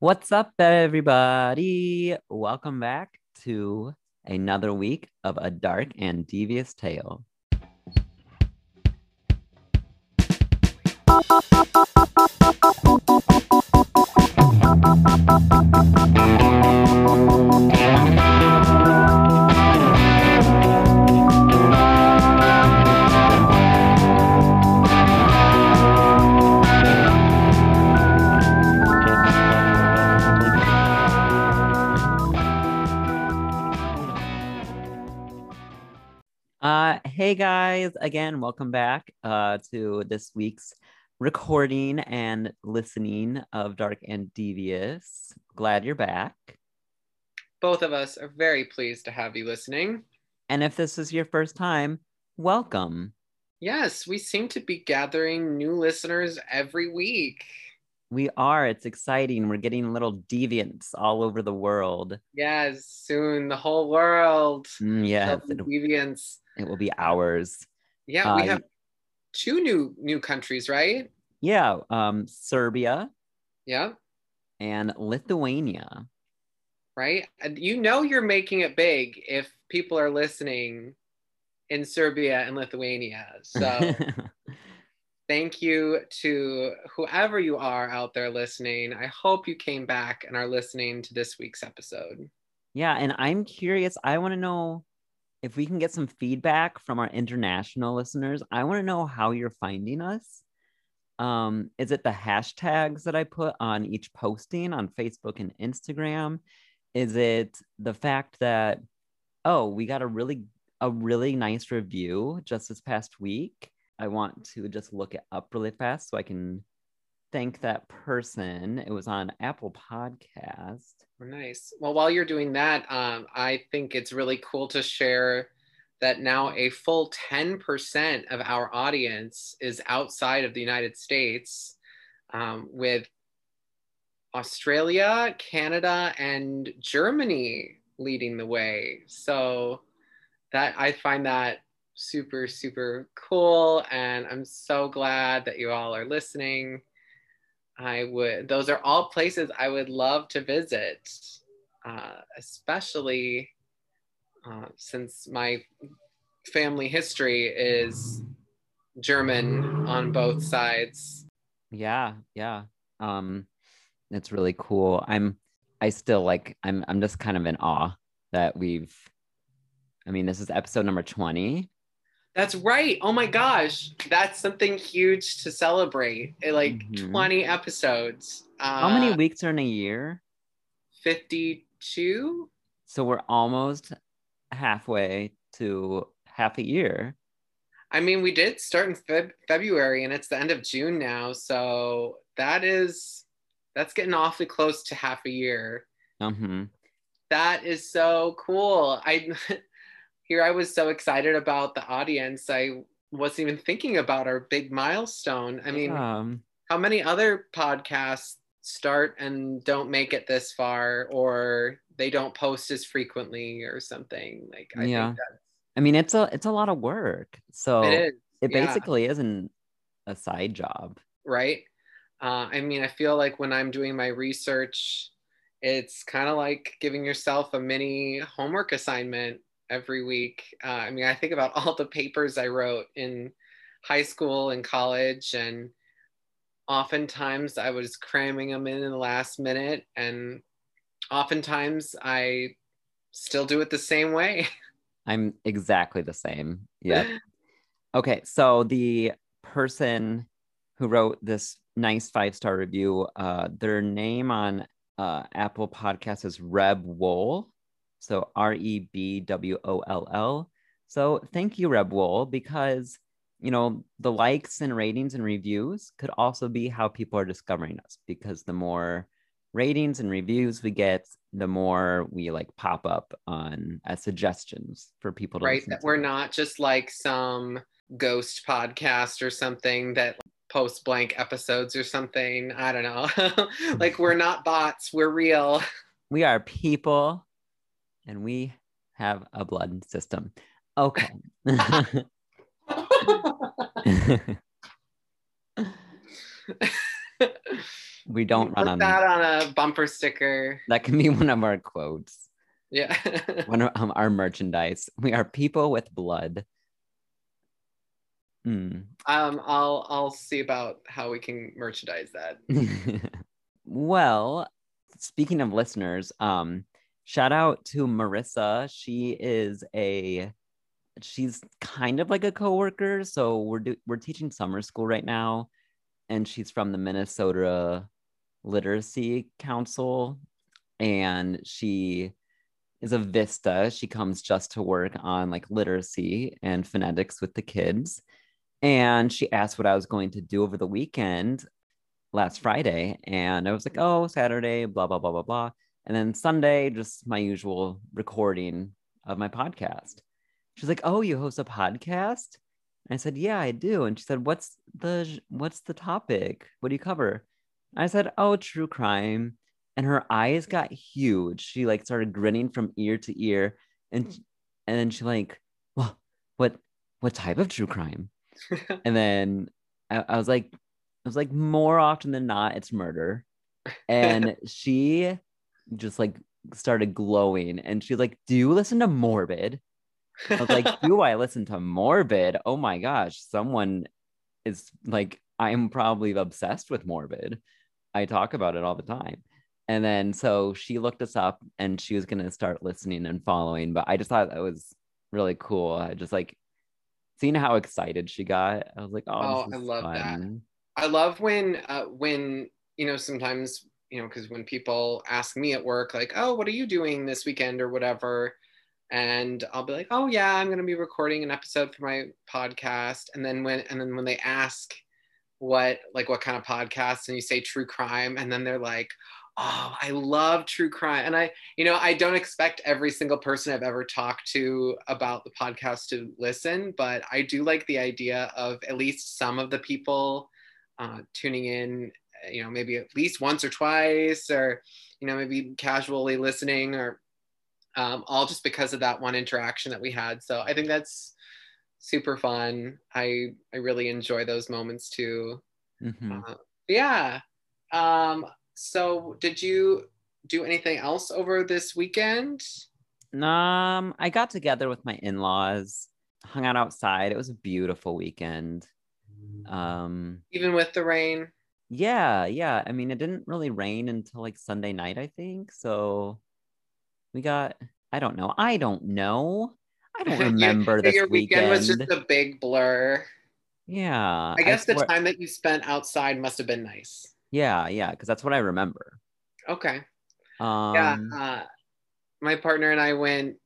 What's up, everybody? Welcome back to another week of A Dark and Devious Tale. Hey guys, again, welcome back uh, to this week's recording and listening of Dark and Devious. Glad you're back. Both of us are very pleased to have you listening. And if this is your first time, welcome. Yes, we seem to be gathering new listeners every week. We are. It's exciting. We're getting little deviants all over the world. Yes, soon the whole world. Mm, yes, deviants. It will be ours. Yeah, we Uh, have two new new countries, right? Yeah, um, Serbia Yeah, and Lithuania. right. And you know you're making it big if people are listening in Serbia and Lithuania. So thank you to whoever you are out there listening. I hope you came back and are listening to this week's episode. Yeah, and I'm curious. I want to know if we can get some feedback from our international listeners. I want to know how you're finding us. Um, is it the hashtags that I put on each posting on Facebook and Instagram? Is it the fact that oh, we got a really a really nice review just this past week? I want to just look it up really fast so I can thank that person. It was on Apple Podcast. Nice. Well, while you're doing that, um, I think it's really cool to share that now a full 10% of our audience is outside of the United States, um, with Australia, Canada, and Germany leading the way. So that I find that super, super cool. And I'm so glad that you all are listening. I would, those are all places I would love to visit, uh, especially uh, since my family history is German on both sides. Yeah, yeah. Um it's really cool. I'm I still like I'm I'm just kind of in awe that we've I mean, this is episode number 20. That's right. Oh my gosh. That's something huge to celebrate. Eh, Like Mhm. 20 episodes. Uh, How many weeks are in a year? 52? So we're almost halfway to half a year. I mean, we did start in Feb- February and it's the end of June now. So that is, that's getting awfully close to half a year. hmm That is so cool. I here I was so excited about the audience. I wasn't even thinking about our big milestone. I mean, um, how many other podcasts start and don't make it this far or they don't post as frequently or something? Like I Yeah. I mean, it's a it's a lot of work. So it is. it yeah. basically isn't a side job. right? Uh, I mean, I feel like when I'm doing my research, it's kind of like giving yourself a mini homework assignment every week. Uh, I mean, I think about all the papers I wrote in high school and college, and oftentimes I was cramming them in in the last minute, and oftentimes I still do it the same way. I'm exactly the same. Yeah. Okay, so the person who wrote this nice five star review, uh, their name on uh, Apple Podcasts is Reb Wool. So R E B W O L L. So thank you, Reb Wool, because you know the likes and ratings and reviews could also be how people are discovering us. Because the more ratings and reviews we get, the more we like pop up on as suggestions for people to right that we're not just like some ghost podcast or something that posts blank episodes or something i don't know like we're not bots we're real we are people and we have a blood system. Okay. We don't run on that on a bumper sticker. That can be one of our quotes. Yeah. One of um, our merchandise. We are people with blood. Hmm. um, I'll I'll see about how we can merchandise that. well, speaking of listeners, um, shout out to Marissa. She is a she's kind of like a coworker. So we're do, we're teaching summer school right now, and she's from the Minnesota Literacy Council, and she is a Vista. She comes just to work on like literacy and phonetics with the kids. And she asked what I was going to do over the weekend last Friday. And I was like, oh, Saturday, blah, blah, blah, blah, blah. And then Sunday, just my usual recording of my podcast. She's like, oh, you host a podcast? And I said, yeah, I do. And she said, what's the what's the topic? What do you cover? I said, oh, true crime. And her eyes got huge. She like started grinning from ear to ear. And and then she like, well, what what type of true crime? and then I, I, was like, I was like, more often than not, it's murder. And she just like started glowing and she's like, Do you listen to Morbid? I was like, Do I listen to Morbid? Oh my gosh, someone is like, I'm probably obsessed with Morbid. I talk about it all the time. And then so she looked us up and she was going to start listening and following. But I just thought that was really cool. I just like seeing how excited she got, I was like, oh, oh I love fun. that. I love when uh, when you know sometimes you know because when people ask me at work like, oh, what are you doing this weekend or whatever, and I'll be like, oh yeah, I'm gonna be recording an episode for my podcast, and then when and then when they ask what like what kind of podcast and you say true crime and then they're like oh, I love true crime. And I, you know, I don't expect every single person I've ever talked to about the podcast to listen, but I do like the idea of at least some of the people uh, tuning in, you know, maybe at least once or twice, or, you know, maybe casually listening, or um, all just because of that one interaction that we had. So I think that's super fun. I, I really enjoy those moments too. Mm-hmm. Uh, yeah. Um, so did you do anything else over this weekend? Um, I got together with my in-laws, hung out outside. It was a beautiful weekend. Um, even with the rain. Yeah, yeah. I mean, it didn't really rain until like Sunday night, I think. So we got I don't know. I don't know. I don't remember your, this your weekend. weekend was just a big blur. Yeah. I guess I the time that you spent outside must have been nice. Yeah, yeah, because that's what I remember. Okay. Um, yeah, uh, my partner and I went.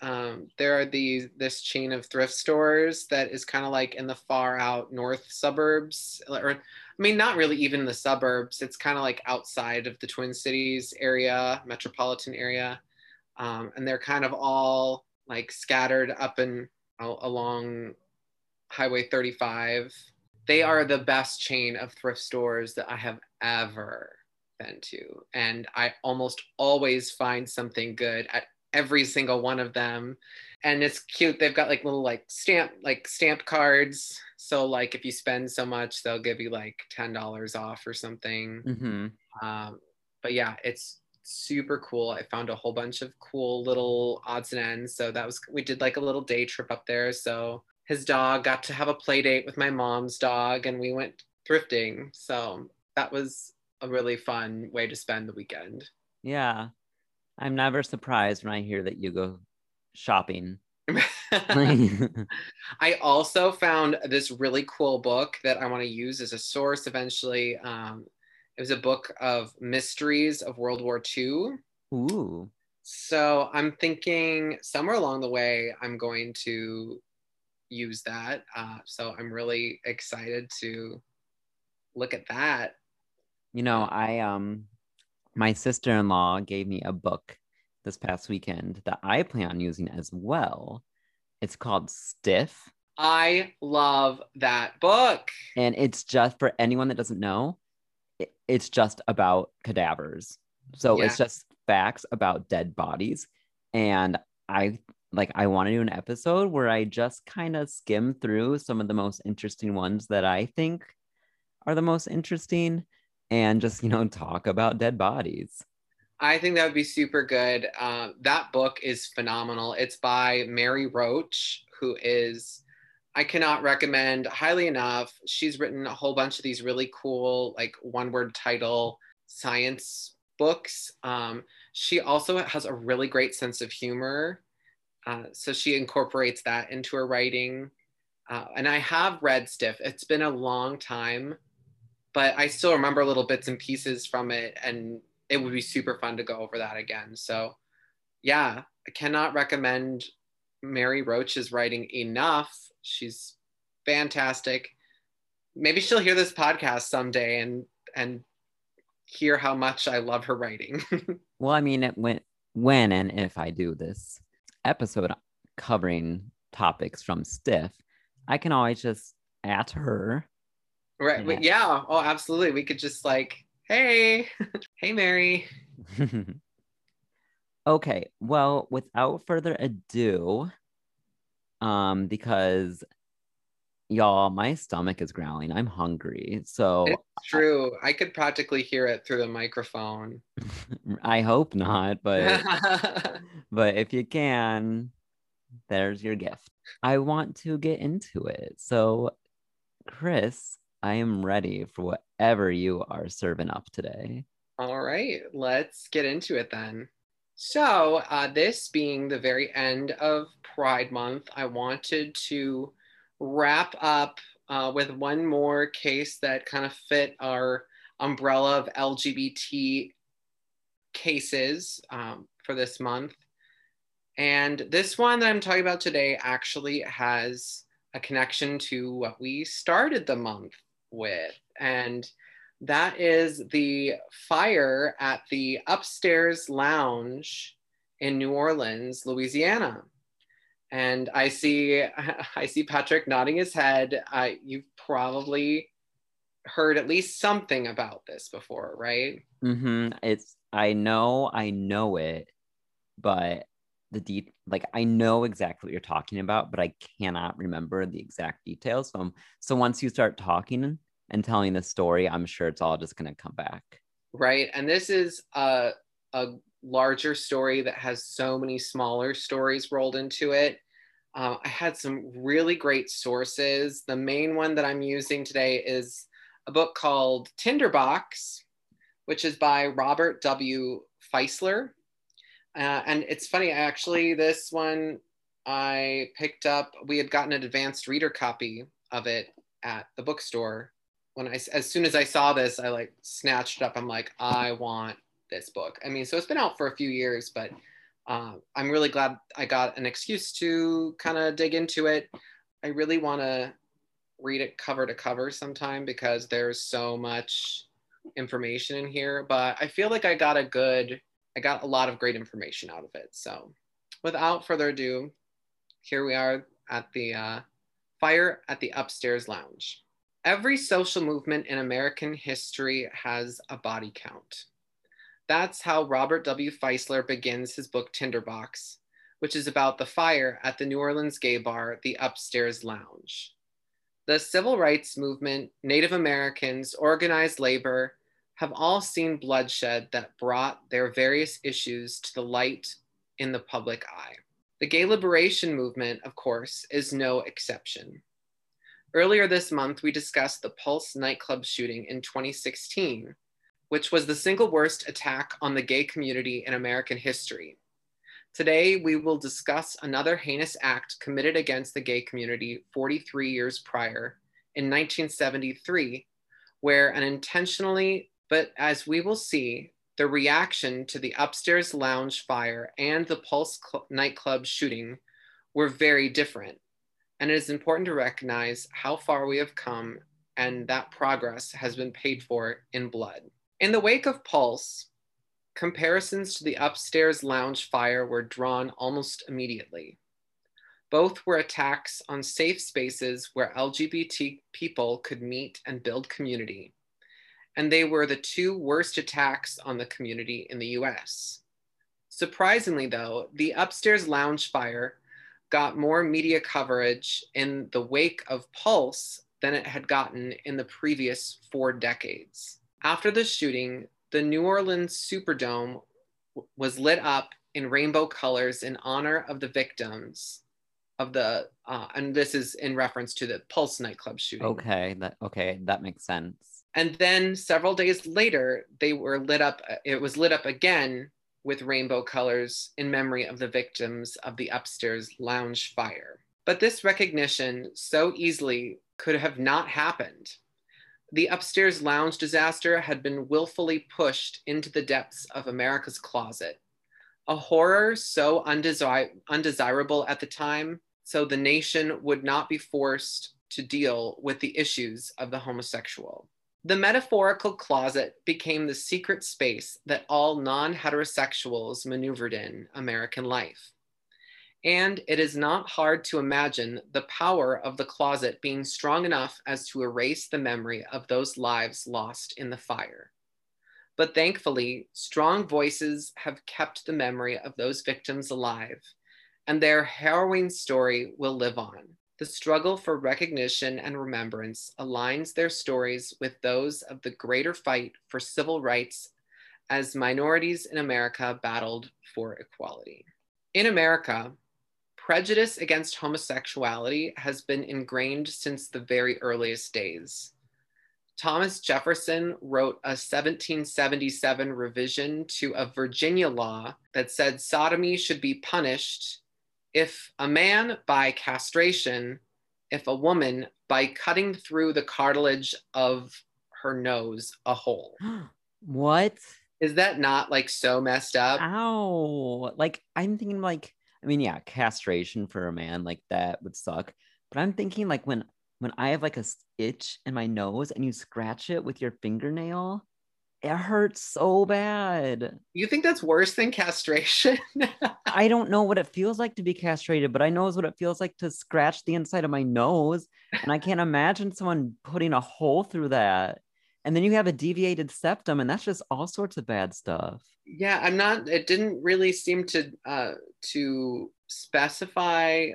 Um, there are these this chain of thrift stores that is kind of like in the far out north suburbs, or I mean, not really even the suburbs. It's kind of like outside of the Twin Cities area, metropolitan area, um, and they're kind of all like scattered up and along Highway 35 they are the best chain of thrift stores that I have ever been to. And I almost always find something good at every single one of them. And it's cute. They've got like little like stamp like stamp cards. So like if you spend so much, they'll give you like ten dollars off or something. Mm-hmm. Um, but yeah, it's super cool. I found a whole bunch of cool little odds and ends. So that was we did like a little day trip up there. So his dog got to have a play date with my mom's dog and we went thrifting. So that was a really fun way to spend the weekend. Yeah. I'm never surprised when I hear that you go shopping. I also found this really cool book that I want to use as a source eventually. Um, it was a book of mysteries of World War II. Ooh. So I'm thinking somewhere along the way, I'm going to use that. Uh, so I'm really excited to look at that. You know, I um my sister-in-law gave me a book this past weekend that I plan on using as well. It's called Stiff. I love that book. And it's just for anyone that doesn't know, it's just about cadavers. So yeah. it's just facts about dead bodies. And I like I want to do an episode where I just kind of skim through some of the most interesting ones that I think are the most interesting. And just, you know, talk about dead bodies. I think that would be super good. Uh, that book is phenomenal. It's by Mary Roach, who is, I cannot recommend highly enough. She's written a whole bunch of these really cool, like one word title science books. Um, she also has a really great sense of humor. Uh, so she incorporates that into her writing. Uh, and I have read Stiff. It's been a long time, but I still remember little bits and pieces from it. And it would be super fun to go over that again. So, yeah, I cannot recommend Mary Roach's writing enough. She's fantastic. Maybe she'll hear this podcast someday and and hear how much I love her writing. well, I mean, when when and if I do this episode covering topics from Stiff, I can always just at her. Right. Yeah. yeah. Oh, absolutely. We could just like Hey, hey, Mary. okay, well, without further ado, um, because y'all, my stomach is growling. I'm hungry. So it's true. I could practically hear it through the microphone. I hope not, but but if you can, there's your gift. I want to get into it. So, Chris, I am ready for whatever you are serving up today. All right, let's get into it then. So, uh, this being the very end of Pride Month, I wanted to wrap up uh, with one more case that kind of fit our umbrella of LGBT cases um, for this month. And this one that I'm talking about today actually has a connection to what we started the month with. And that is the fire at the upstairs lounge in New Orleans, Louisiana. And I see, I see Patrick nodding his head. You've probably heard at least something about this before, right? Mm-hmm. It's I know, I know it, but the de- like I know exactly what you're talking about, but I cannot remember the exact details. So, so once you start talking and telling the story, I'm sure it's all just gonna come back. Right, and this is a a larger story that has so many smaller stories rolled into it. Uh, I had some really great sources. The main one that I'm using today is a book called Tinderbox, which is by Robert W. Fieseler. Uh, and it's funny, actually, this one I picked up, we had gotten an advanced reader copy of it at the bookstore. When I, as soon as I saw this, I like snatched it up. I'm like, I want this book. I mean, so it's been out for a few years, but uh, I'm really glad I got an excuse to kind of dig into it. I really want to read it cover to cover sometime because there's so much information in here, but I feel like I got a good I got a lot of great information out of it. So without further ado, here we are at the uh, fire at the upstairs lounge. Every social movement in American history has a body count. That's how Robert W. Fieseler begins his book Tinderbox, which is about the fire at the New Orleans gay bar, the Upstairs Lounge. The civil rights movement, Native Americans, organized labor, have all seen bloodshed that brought their various issues to the light in the public eye. The gay liberation movement, of course, is no exception. Earlier this month, we discussed the Pulse nightclub shooting in 2016, which was the single worst attack on the gay community in American history. Today, we will discuss another heinous act committed against the gay community 43 years prior in 1973, where an intentionally but as we will see, the reaction to the upstairs lounge fire and the Pulse Cl- nightclub shooting were very different. And it is important to recognize how far we have come and that progress has been paid for in blood. In the wake of Pulse, comparisons to the upstairs lounge fire were drawn almost immediately. Both were attacks on safe spaces where LGBT people could meet and build community and they were the two worst attacks on the community in the US. Surprisingly, though, the upstairs lounge fire got more media coverage in the wake of Pulse than it had gotten in the previous four decades. After the shooting, the New Orleans Superdome was lit up in rainbow colors in honor of the victims of the uh, and this is in reference to the Pulse nightclub shooting. Okay, that okay, that makes sense. And then several days later, they were lit up. Uh, it was lit up again with rainbow colors in memory of the victims of the upstairs lounge fire. But this recognition so easily could have not happened. The upstairs lounge disaster had been willfully pushed into the depths of America's closet. A horror so undesir- undesirable at the time, so the nation would not be forced to deal with the issues of the homosexual. The metaphorical closet became the secret space that all non heterosexuals maneuvered in American life. And it is not hard to imagine the power of the closet being strong enough as to erase the memory of those lives lost in the fire. But thankfully, strong voices have kept the memory of those victims alive, and their harrowing story will live on. The struggle for recognition and remembrance aligns their stories with those of the greater fight for civil rights as minorities in America battled for equality. In America, prejudice against homosexuality has been ingrained since the very earliest days. Thomas Jefferson wrote a 1777 revision to a Virginia law that said sodomy should be punished if a man by castration, if a woman by cutting through the cartilage of her nose a hole. what? Is that not like so messed up? Ow. Like I'm thinking like I mean, yeah, castration for a man like that would suck. But I'm thinking like when when I have like a itch in my nose and you scratch it with your fingernail, it hurts so bad. You think that's worse than castration? I don't know what it feels like to be castrated, but I know what it feels like to scratch the inside of my nose. And I can't imagine someone putting a hole through that. And then you have a deviated septum, and that's just all sorts of bad stuff yeah i'm not it didn't really seem to uh to specify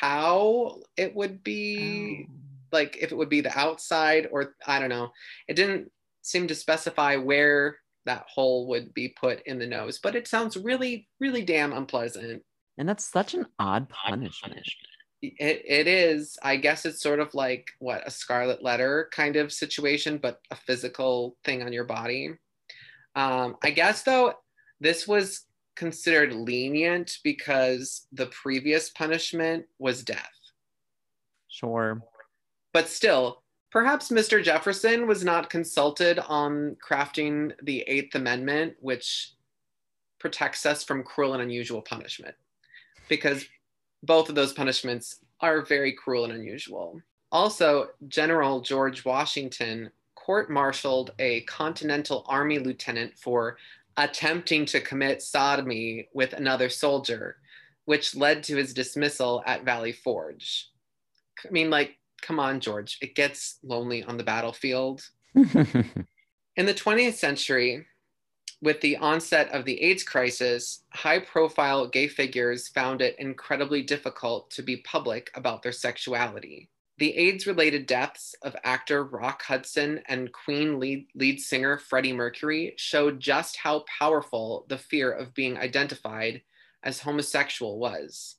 how it would be oh. like if it would be the outside or i don't know it didn't seem to specify where that hole would be put in the nose but it sounds really really damn unpleasant and that's such an odd punishment it, it is i guess it's sort of like what a scarlet letter kind of situation but a physical thing on your body um, I guess though, this was considered lenient because the previous punishment was death. Sure. But still, perhaps Mr. Jefferson was not consulted on crafting the Eighth Amendment, which protects us from cruel and unusual punishment, because both of those punishments are very cruel and unusual. Also, General George Washington court martialed a Continental Army lieutenant for attempting to commit sodomy with another soldier, which led to his dismissal at Valley Forge. I mean, like, come on, George, it gets lonely on the battlefield. In the 20th century, with the onset of the AIDS crisis, high profile gay figures found it incredibly difficult to be public about their sexuality. The AIDS related deaths of actor Rock Hudson and Queen lead, lead singer Freddie Mercury showed just how powerful the fear of being identified as homosexual was.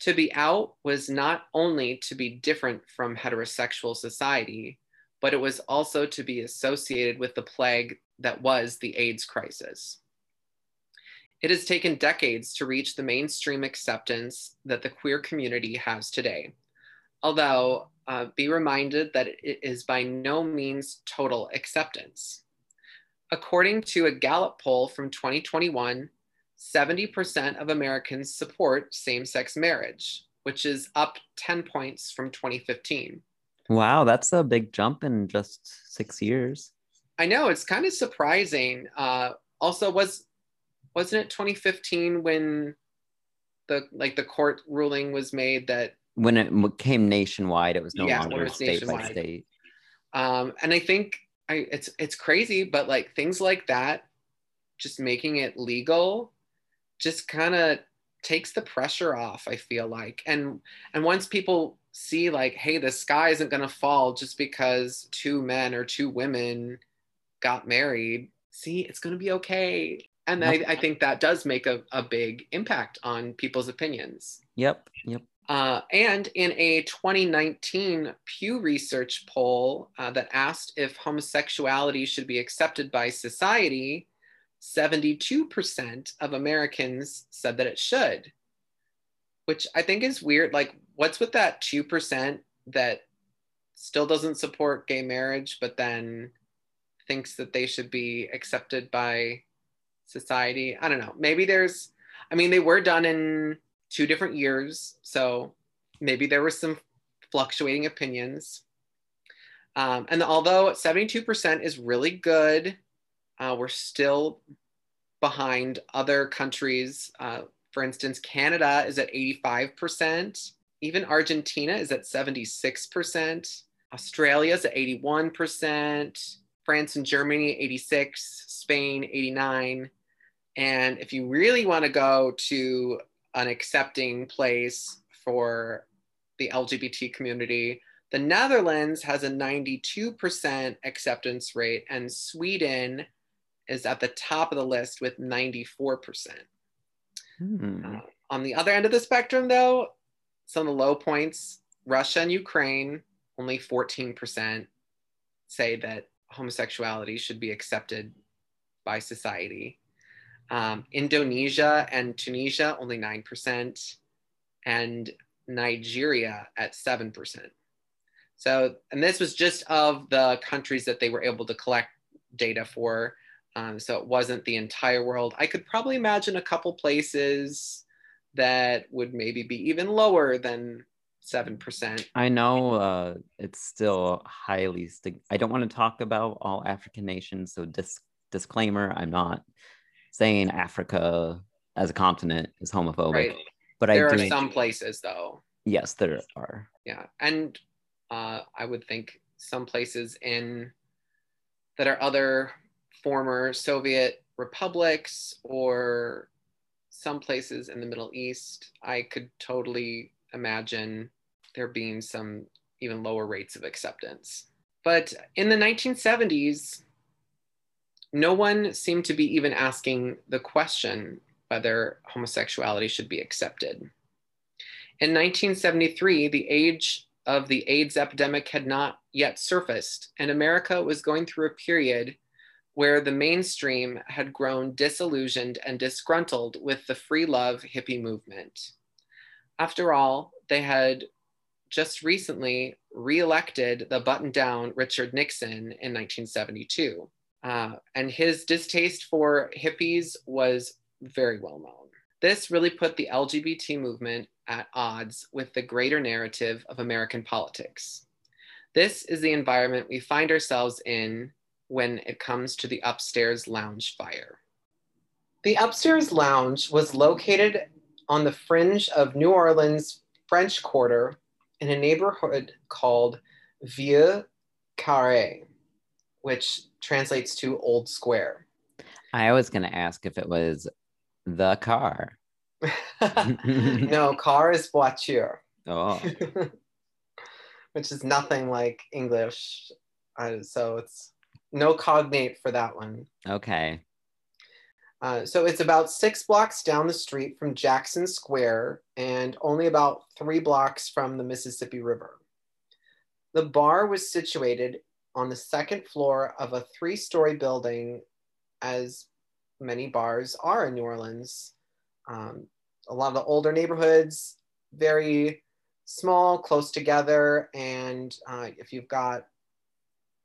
To be out was not only to be different from heterosexual society, but it was also to be associated with the plague that was the AIDS crisis. It has taken decades to reach the mainstream acceptance that the queer community has today although uh, be reminded that it is by no means total acceptance. According to a Gallup poll from 2021, 70% of Americans support same sex marriage, which is up 10 points from 2015. Wow, that's a big jump in just six years. I know it's kind of surprising. Uh, also, was wasn't it 2015 when the like the court ruling was made that when it came nationwide, it was no yeah, longer state by state. Um, and I think I, it's it's crazy, but like things like that, just making it legal, just kind of takes the pressure off. I feel like, and and once people see like, hey, the sky isn't gonna fall just because two men or two women got married, see, it's going to be okay. And I, I think that does make a, a big impact on people's opinions. Yep. Yep. Uh, and in a 2019 Pew Research poll uh, that asked if homosexuality should be accepted by society, 72% of Americans said that it should, which I think is weird. Like, what's with that 2% that still doesn't support gay marriage, but then thinks that they should be accepted by society? I don't know. Maybe there's, I mean, they were done in two different years. So maybe there were some fluctuating opinions. Um, and although 72% is really good, uh, we're still behind other countries. Uh, for instance, Canada is at 85%. Even Argentina is at 76%. Australia is at 81%. France and Germany, 86. Spain, 89. And if you really want to go to an accepting place for the LGBT community, the Netherlands has a 92% acceptance rate, and Sweden is at the top of the list with 94%. Hmm. Uh, on the other end of the spectrum, though, some of the low points Russia and Ukraine, only 14% say that homosexuality should be accepted by society. Um, Indonesia and Tunisia, only 9%, and Nigeria at 7%. So, and this was just of the countries that they were able to collect data for. Um, so it wasn't the entire world. I could probably imagine a couple places that would maybe be even lower than 7%. I know uh, it's still highly, stig- I don't want to talk about all African nations. So, dis- disclaimer, I'm not saying Africa as a continent is homophobic. Right. But there I do, are some places though. Yes, there are. Yeah, and uh, I would think some places in that are other former Soviet republics or some places in the Middle East, I could totally imagine there being some even lower rates of acceptance. But in the 1970s, no one seemed to be even asking the question whether homosexuality should be accepted. In 1973, the age of the AIDS epidemic had not yet surfaced, and America was going through a period where the mainstream had grown disillusioned and disgruntled with the free love hippie movement. After all, they had just recently re-elected the button-down Richard Nixon in 1972. Uh, and his distaste for hippies was very well known. This really put the LGBT movement at odds with the greater narrative of American politics. This is the environment we find ourselves in when it comes to the upstairs lounge fire. The upstairs lounge was located on the fringe of New Orleans' French Quarter in a neighborhood called Vieux Carré, which translates to Old Square. I was going to ask if it was the car. no, car is voiture. Oh. Which is nothing like English. Uh, so it's no cognate for that one. Okay. Uh, so it's about six blocks down the street from Jackson Square and only about three blocks from the Mississippi River. The bar was situated on the second floor of a three story building, as many bars are in New Orleans. Um, a lot of the older neighborhoods, very small, close together. And uh, if you've got,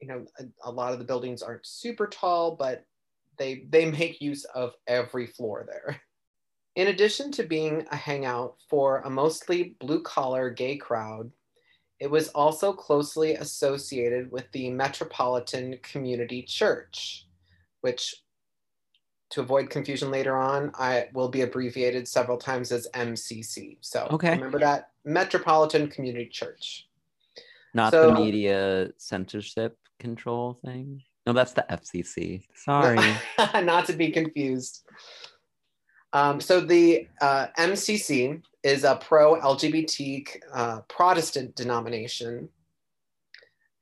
you know, a, a lot of the buildings aren't super tall, but they, they make use of every floor there. In addition to being a hangout for a mostly blue collar gay crowd, it was also closely associated with the Metropolitan Community Church, which, to avoid confusion later on, I will be abbreviated several times as MCC. So okay. remember that Metropolitan Community Church. Not so, the media censorship control thing. No, that's the FCC. Sorry. Not to be confused. Um, so the uh, MCC is a pro LGBT uh, Protestant denomination,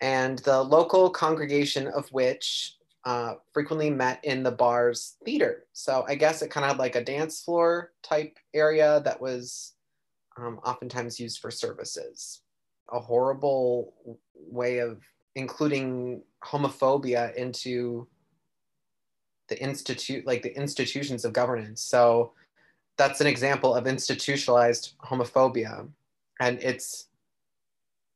and the local congregation of which uh, frequently met in the bar's theater. So I guess it kind of had like a dance floor type area that was um, oftentimes used for services. A horrible way of including homophobia into the institute, like the institutions of governance. So that's an example of institutionalized homophobia, and it's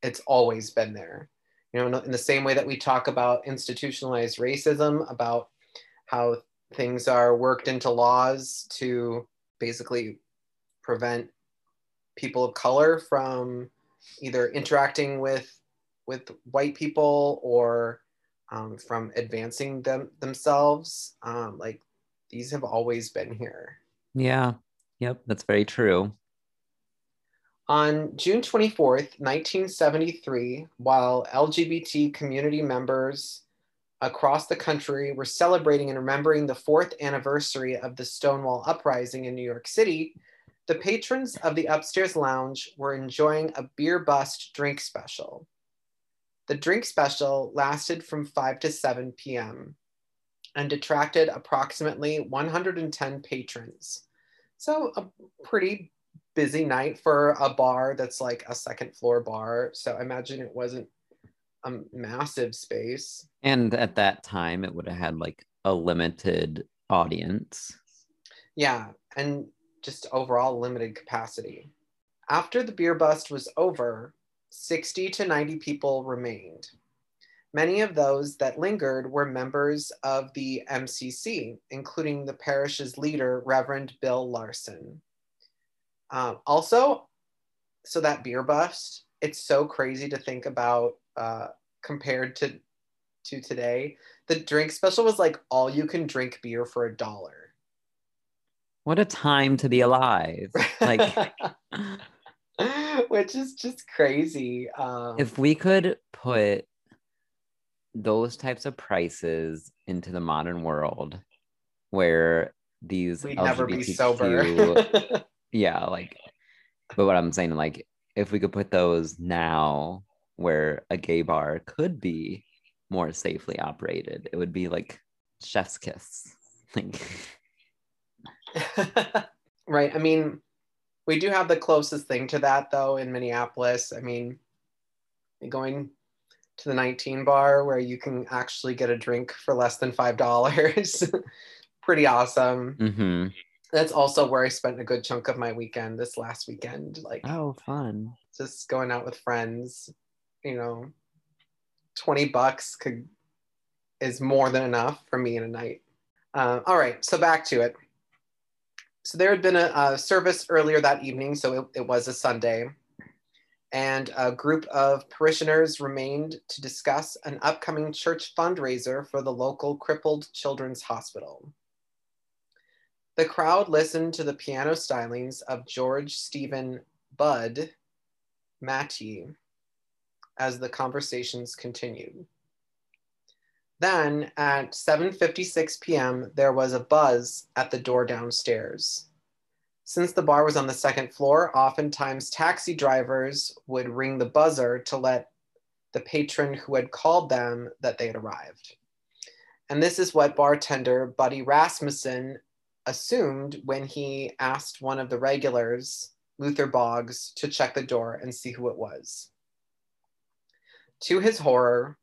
it's always been there you know in the same way that we talk about institutionalized racism about how things are worked into laws to basically prevent people of color from either interacting with with white people or um, from advancing them themselves. Um, like these have always been here. Yeah. Yep that's very true. On June 24th, 1973, while LGBT community members across the country were celebrating and remembering the fourth anniversary of the Stonewall Uprising in New York City, the patrons of the upstairs lounge were enjoying a beer bust drink special. The drink special lasted from 5 to 7 p.m. and attracted approximately 110 patrons. So, a pretty busy night for a bar that's like a second floor bar. So I imagine it wasn't a massive space. And at that time, it would have had like a limited audience. Yeah, and just overall limited capacity. After the beer bust was over, 60 to 90 people remained. Many of those that lingered were members of the MCC, including the parish's leader, Reverend Bill Larson. Um, also, so that beer bust, it's so crazy to think about uh, compared to to today. The drink special was like all you can drink beer for a dollar. What a time to be alive! Like, which is just crazy. Um, if we could put those types of prices into the modern world, where these we'd LGBTQ, never be sober yeah, like, but what I'm saying, like, if we could put those now where a gay bar could be more safely operated, it would be like chef's kiss. Like, right. I mean, we do have the closest thing to that though in Minneapolis. I mean, going to the 19 bar where you can actually get a drink for less than five dollars. Pretty awesome. Mm-hmm that's also where I spent a good chunk of my weekend this last weekend. Like, oh, fun. Just going out with friends, you know, 20 bucks could is more than enough for me in a night. Uh, all right, so back to it. So there had been a, a service earlier that evening, so it, it was a Sunday, and a group of parishioners remained to discuss an upcoming church fundraiser for the local crippled children's hospital. The crowd listened to the piano stylings of George Stephen Bud Matyi as the conversations continued. Then at 7:56 p.m., there was a buzz at the door downstairs. Since the bar was on the second floor, oftentimes taxi drivers would ring the buzzer to let the patron who had called them that they had arrived. And this is what bartender Buddy Rasmussen assumed when he asked one of the regulars, Luther Boggs, to check the door and see who it was. To his horror,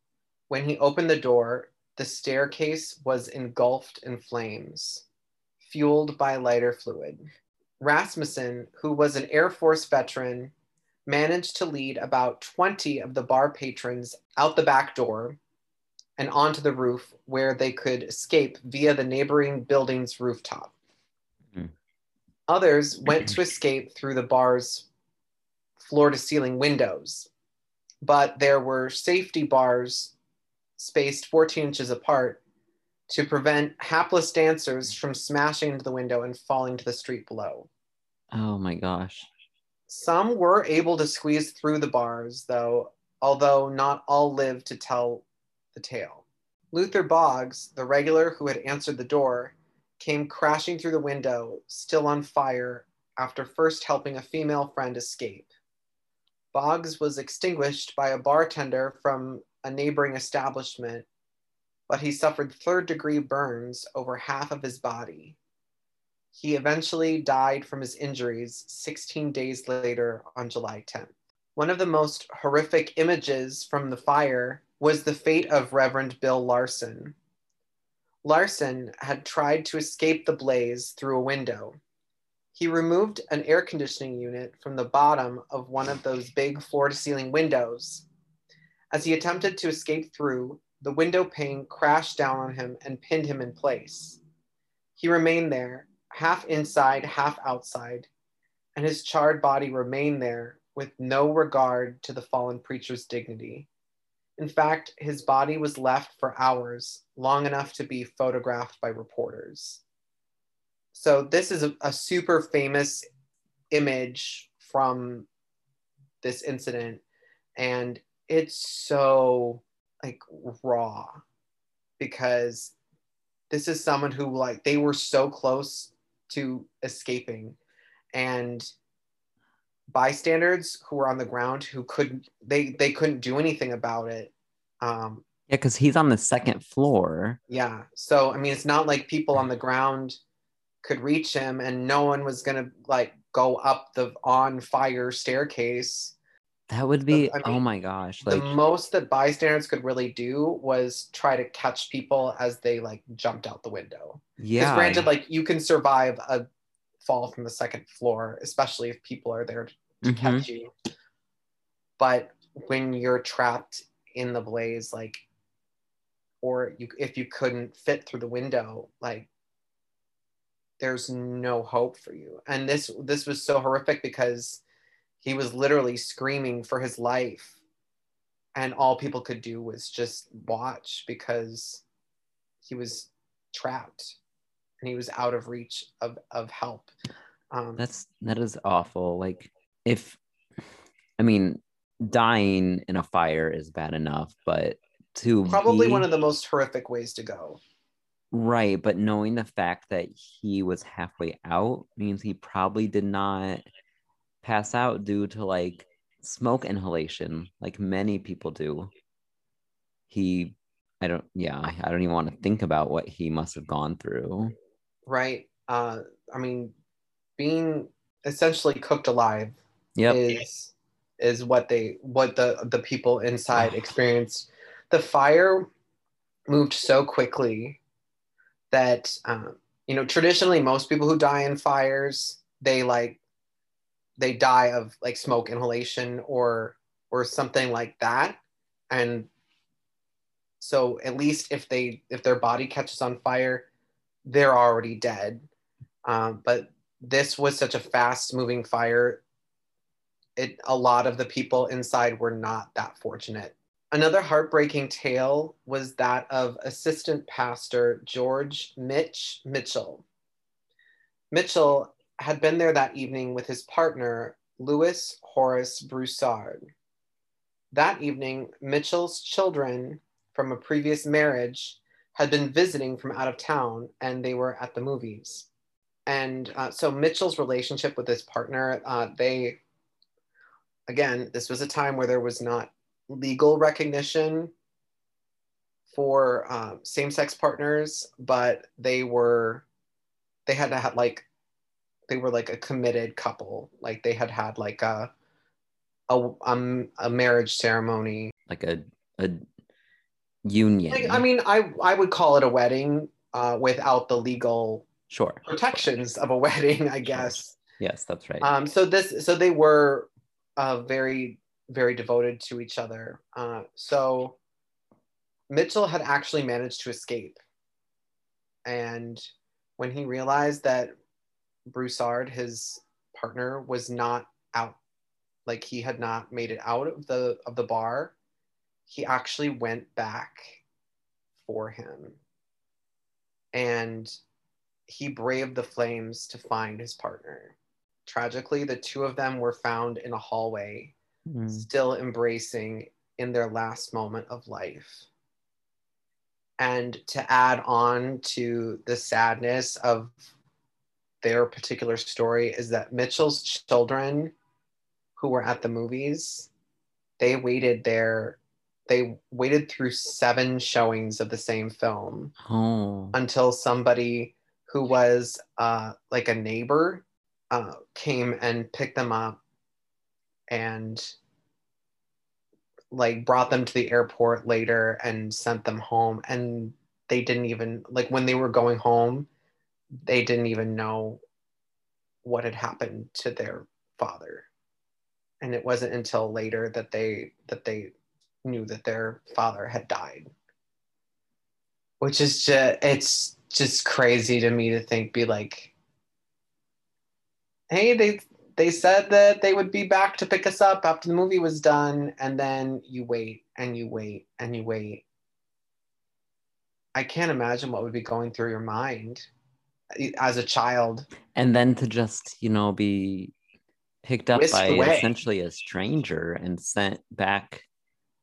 when he opened the door, the staircase was engulfed in flames, fueled by lighter fluid. Rasmussen, who was an Air Force veteran, managed to lead about 20 of the bar patrons out the back door and onto the roof where they could escape via the neighboring building's rooftop. Hmm. Others went to escape through the bar's floor to ceiling windows, but there were safety bars spaced 14 inches apart to prevent hapless dancers from smashing into the window and falling to the street below. Oh my gosh. Some were able to squeeze through the bars, though, although not all lived to tell the tale. Luther Boggs, the regular who had answered the door, came crashing through the window, still on fire, after first helping a female friend escape. Boggs was extinguished by a bartender from a neighboring establishment but he suffered third degree burns over half of his body. He eventually died from his injuries 16 days later on July 10th. One of the most horrific images from the fire was the fate of Reverend Bill Larson. Larson had tried to escape the blaze through a window. He removed an air conditioning unit from the bottom of one of those big floor to ceiling windows. As he attempted to escape through, the window pane crashed down on him and pinned him in place. He remained there, half inside, half outside, and his charred body remained there with no regard to the fallen preacher's dignity. In fact, his body was left for hours, long enough to be photographed by reporters. So, this is a, a super famous image from this incident, and it's so like raw because this is someone who like they were so close to escaping and bystanders who were on the ground who couldn't they they couldn't do anything about it um yeah because he's on the second floor. Yeah so i mean it's not like people on the ground could reach him and no one was gonna like go up the on fire staircase that would be I mean, oh my gosh like the most that bystanders could really do was try to catch people as they like jumped out the window yeah because granted like you can survive a fall from the second floor especially if people are there to Mhm. catch you. But when you're trapped in the blaze, like, or you if you couldn't fit through the window, like, there's no hope for you. And this this was so horrific because he was literally screaming for his life, and all people could do was just watch because he was trapped and he was out of reach of of help. Um, that's that is awful like if i mean dying in a fire is bad enough but to probably be- one of the most horrific ways to go. right but knowing the fact that he was halfway out means he probably did not pass out due to like smoke inhalation like many people do he i don't yeah i don't even want to think about what he must have gone through right? Uh, I mean, being essentially cooked alive yep is is what they what the the people inside experienced. The fire moved so quickly that um, you know traditionally most people who die in fires they like they die of like smoke inhalation or or something like that. And so at least if they if their body catches on fire they're already dead. Um, but this was such a fast moving fire. It a lot of the people inside were not that fortunate. Another heartbreaking tale was that of assistant pastor george mitch mitchell. Mitchell had been there that evening with his partner louis horace broussard. That evening mitchell's children from a previous marriage had been visiting from out of town and they were at the movies. And uh, so mitchell's relationship with his partner uh, they again this was a time where there was not legal recognition for uh, same-sex partners but they were they had to have like they were like a committed couple. Like they had had like a a, um, a marriage ceremony. Like a a union. Like, i mean i i would call it a wedding uh, without the legal sure. protections of a wedding i guess. Yes that's right. Um so this so they were uh very very devoted to each other. Uh so mitchell had actually managed to escape. And when he realized that broussard his partner was not out like he had not made it out of the of the bar. He actually went back for him. And he braved the flames to find his partner. Tragically the two of them were found in a hallway Mm. still embracing in their last moment of life. And to add on to the sadness of their particular story is that mitchell's children who were at the movies they waited there they waited through seven showings of the same film Oh. until somebody who was uh, like a neighbor uh, came and picked them up and like brought them to the airport later and sent them home and they didn't even like when they were going home they didn't even know what had happened to their father. And it wasn't until later that they that they knew that their father had died. Which is just it's just crazy to me to think be like hey they they said that they would be back to pick us up after the movie was done and then you wait and you wait and you wait. I can't imagine what would be going through your mind as a child And then to just, you know, be picked up by away. essentially a stranger and sent back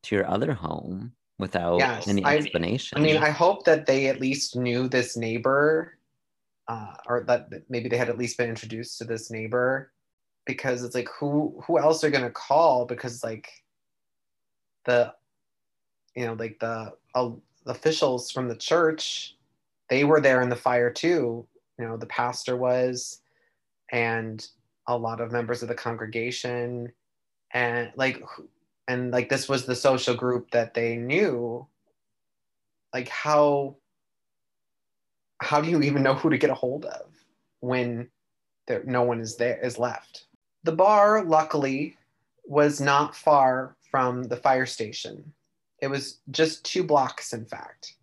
to your other home without Yes, any explanation. I mean, I hope that they at least knew this neighbor, uh, or that maybe they had at least been introduced to this neighbor, because it's like who who else are gonna call? Because like the, you know, like the uh, officials from the church, they were there in the fire too. You know, the pastor was, and a lot of members of the congregation, and like and like this was the social group that they knew like how how do you even know who to get a hold of when there no one is there is left? The bar luckily was not far from the fire station. It was just two blocks in fact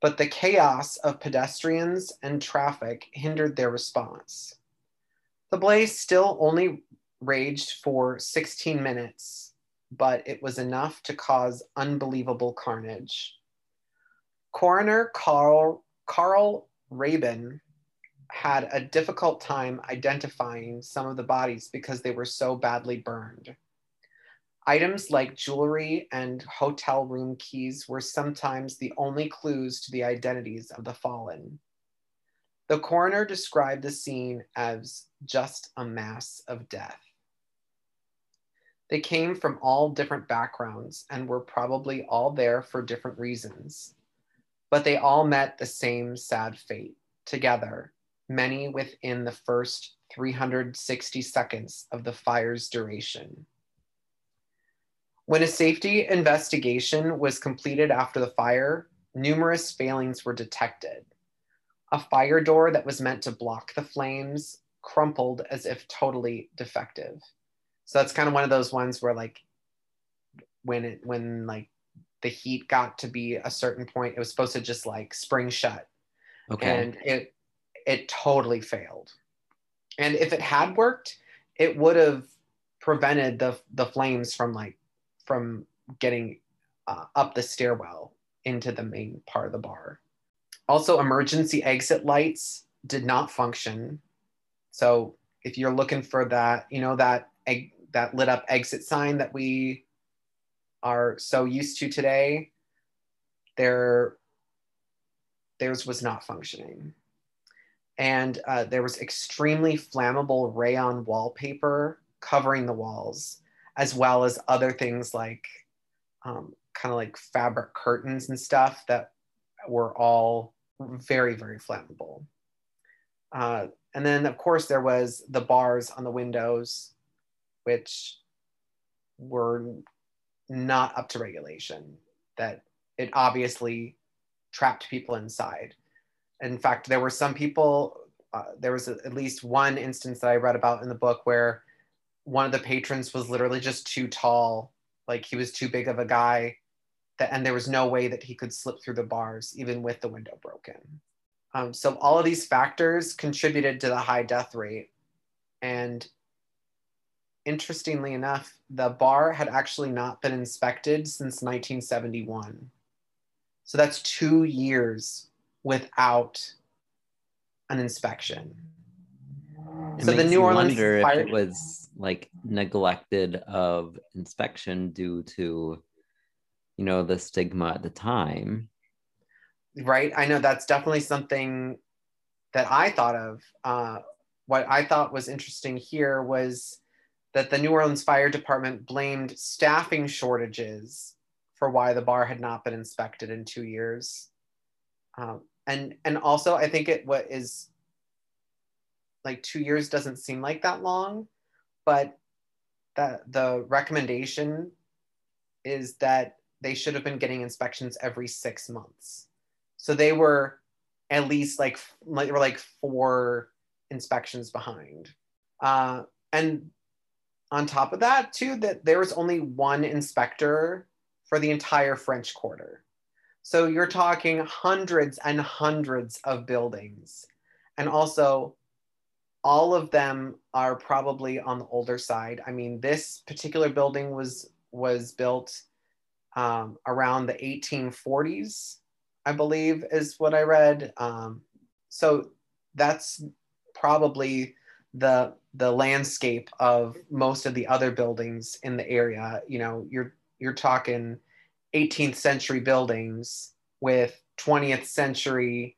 but the chaos of pedestrians and traffic hindered their response the blaze still only raged for 16 minutes but it was enough to cause unbelievable carnage Coroner Carl, Carl Rabin had a difficult time identifying some of the bodies because they were so badly burned. Items like jewelry and hotel room keys were sometimes the only clues to the identities of the fallen. The coroner described the scene as just a mass of death. They came from all different backgrounds and were probably all there for different reasons but they all met the same sad fate together, many within the first 360 seconds of the fire's duration. When a safety investigation was completed after the fire, numerous failings were detected. A fire door that was meant to block the flames crumpled as if totally defective. So that's kind of one of those ones where like when it when like the heat got to be a certain point it was supposed to just like spring shut okay. and it it totally failed and if it had worked it would have prevented the the flames from like from getting uh, up the stairwell into the main part of the bar. Also emergency exit lights did not function. So if you're looking for that you know that egg that lit up exit sign that we are so used to today, there theirs was not functioning. And uh, there was extremely flammable rayon wallpaper covering the walls, as well as other things like um, kind of like fabric curtains and stuff that were all very, very flammable. Uh, and then, of course, there was the bars on the windows, which were not up to regulation, that it obviously trapped people inside. In fact, there were some people, uh, there was a, at least one instance that I read about in the book where one of the patrons was literally just too tall, like he was too big of a guy, that, and there was no way that he could slip through the bars, even with the window broken. Um, so, all of these factors contributed to the high death rate. And interestingly enough, the bar had actually not been inspected since 1971. So that's two years without an inspection. It so the New Orleans wonder fire, if it was like neglected of inspection due to, you know, the stigma at the time. right? I know that's definitely something that I thought of. Uh, what I thought was interesting here was that the New Orleans Fire Department blamed staffing shortages for why the bar had not been inspected in two years. Um, and and also I think it what is like two years doesn't seem like that long, but that the recommendation is that they should have been getting inspections every six months. So they were at least like like were like four inspections behind. Uh, and on top of that, too, that there was only one inspector for the entire French Quarter. So you're talking hundreds and hundreds of buildings. And also, all of them are probably on the older side. I mean, this particular building was was built um, around the 1840s, I believe, is what I read. Um, so that's probably the the landscape of most of the other buildings in the area. You know, you're you're talking 18th century buildings with 20th century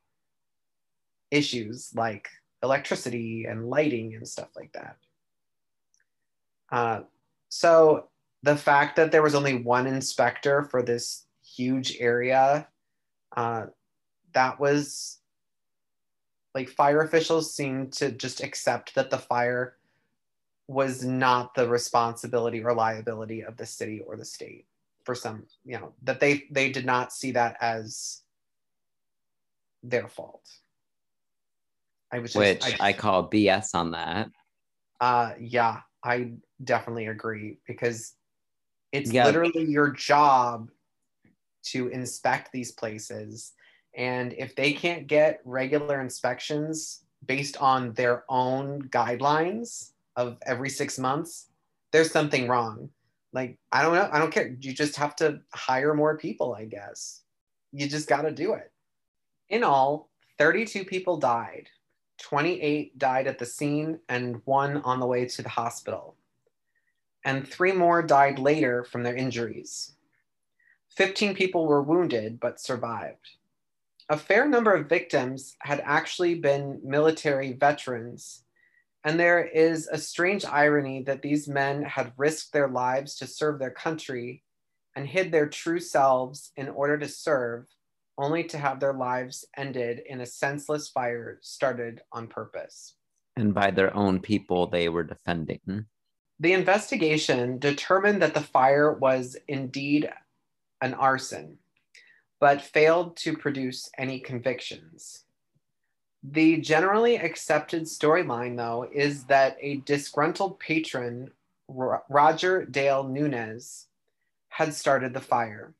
issues like electricity and lighting and stuff like that. Uh, so the fact that there was only one inspector for this huge area, uh, that was like fire officials seemed to just accept that the fire was not the responsibility or liability of the city or the state for some, you know, that they they did not see that as their fault. I was just, which I, I call BS on that. Uh, yeah, I definitely agree because it's yep. literally your job to inspect these places. And if they can't get regular inspections based on their own guidelines of every six months, there's something wrong. Like, I don't know. I don't care. You just have to hire more people, I guess. You just got to do it. In all, 32 people died. 28 died at the scene and one on the way to the hospital and three more died later from their injuries. 15 people were wounded but survived. A fair number of victims had actually been military veterans, and there is a strange irony that these men had risked their lives to serve their country and hid their true selves in order to serve, only to have their lives ended in a senseless fire started on purpose. And by their own people they were defending. The investigation determined that the fire was indeed an arson, but failed to produce any convictions. The generally accepted storyline, though, is that a disgruntled patron, Roger Dale Nunez, had started the fire.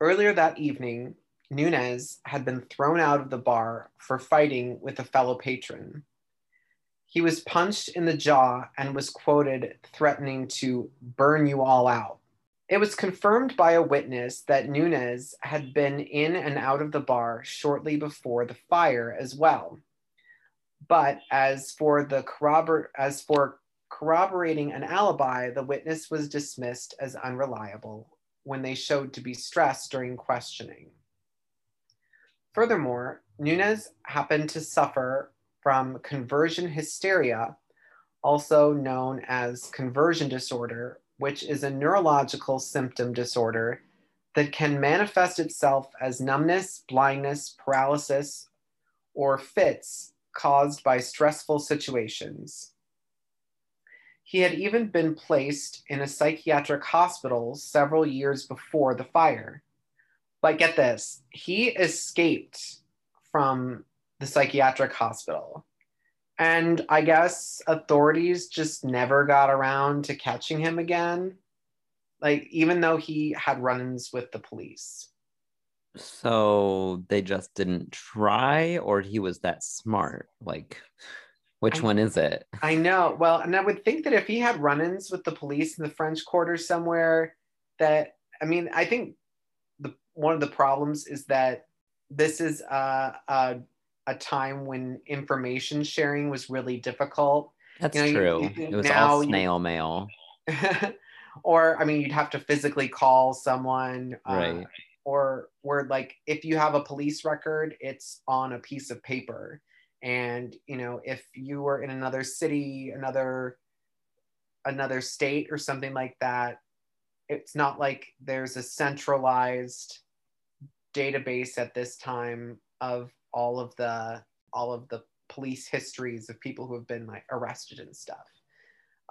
Earlier that evening, Nunez had been thrown out of the bar for fighting with a fellow patron. He was punched in the jaw and was quoted threatening to burn you all out. It was confirmed by a witness that Nunez had been in and out of the bar shortly before the fire as well. But as for the corrobor- as for corroborating an alibi, the witness was dismissed as unreliable when they showed to be stressed during questioning. Furthermore, Nunez happened to suffer from conversion hysteria, also known as conversion disorder, which is a neurological symptom disorder that can manifest itself as numbness, blindness, paralysis, or fits caused by stressful situations. He had even been placed in a psychiatric hospital several years before the fire. But get this, he escaped from the psychiatric hospital. And I guess authorities just never got around to catching him again. Like, even though he had run ins with the police. So they just didn't try, or he was that smart? Like, which I, one is it? I know. Well, and I would think that if he had run ins with the police in the French Quarter somewhere, that, I mean, I think one of the problems is that this is a, a a time when information sharing was really difficult. That's you know, true. You, you it was all snail mail. or I mean, you'd have to physically call someone. Uh, right. Uh, or where like if you have a police record, it's on a piece of paper. And you know, if you were in another city, another another state or something like that, it's not like there's a centralized database at this time of all of the all of the police histories of people who have been like arrested and stuff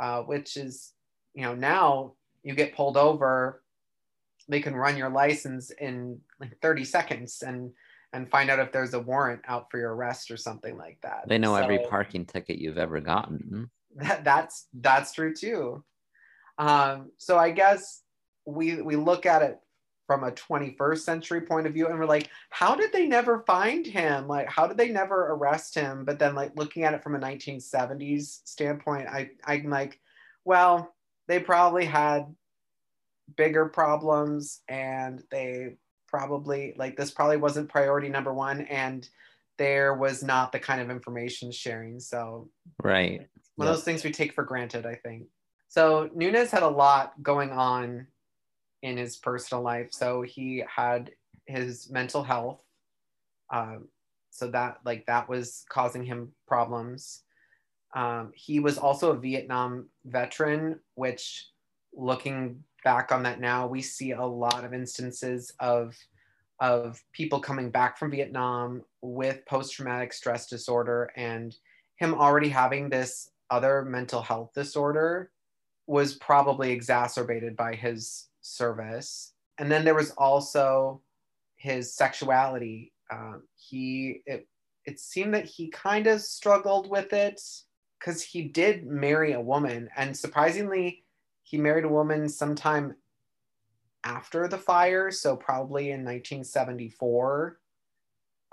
uh, which is you know now you get pulled over they can run your license in like 30 seconds and and find out if there's a warrant out for your arrest or something like that They know So- every parking ticket you've ever gotten. that, that's that's true too um, so i guess we we look at it from a 21st century point of view and we're like how did they never find him like how did they never arrest him but then like looking at it from a 1970s standpoint i i'm like well they probably had bigger problems and they probably like this probably wasn't priority number one and there was not the kind of information sharing so Right. one Yep. of those things we take for granted, I think. So Nunez had a lot going on in his personal life. So he had his mental health. Um, so that like that was causing him problems. Um, he was also a Vietnam veteran, which looking back on that now, we see a lot of instances of of people coming back from Vietnam with post-traumatic stress disorder and him already having this other mental health disorder was probably exacerbated by his service. And then there was also his sexuality. Um, he it it seemed that he kind of struggled with it because he did marry a woman, and surprisingly, he married a woman sometime after the fire, so probably in 1974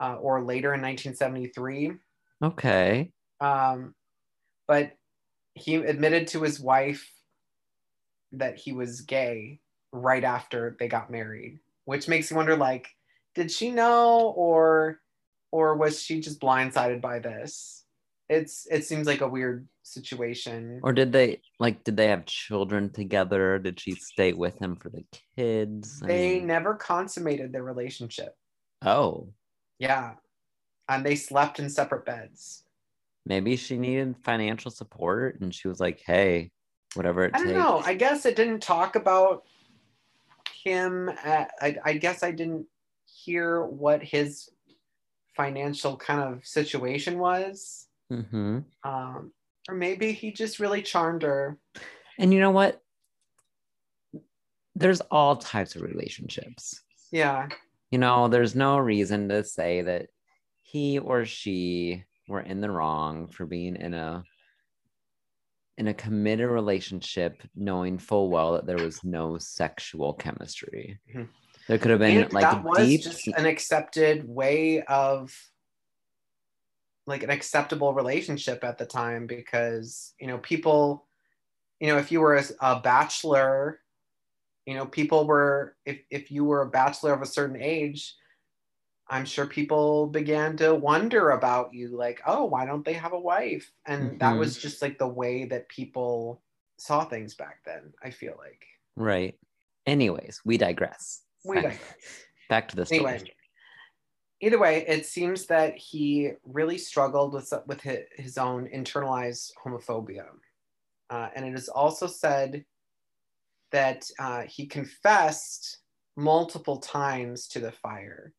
uh, or later in 1973. Okay. Um, but he admitted to his wife that he was gay right after they got married, which makes you wonder like, did she know or or was she just blindsided by this? It's it seems like a weird situation. Or did they like did they have children together? Did she stay with him for the kids? I They mean- never consummated their relationship. Oh, Yeah. And they slept in separate beds. maybe she needed financial support and she was like, "Hey, whatever it I don't takes." know. I guess it didn't talk about him. At, I, I guess I didn't hear what his financial kind of situation was. hmm Um, or maybe he just really charmed her. And you know what? There's all types of relationships. Yeah. You know, there's no reason to say that he or she were in the wrong for being in a in a committed relationship knowing full well that there was no sexual chemistry. Mhm. There could have been And like that was deep just an accepted way of like an acceptable relationship at the time because you know people you know if you were a, a bachelor you know people were if, if you were a bachelor of a certain age i'm sure people began to wonder about you like oh why don't they have a wife and that Mhm. was just like the way that people saw things back then i feel like right. Anyways, we digress. we digress. Back to the story. anyway either way it seems that he really struggled with with hi- his own internalized homophobia uh, and it is also said that uh, he confessed multiple times to the fire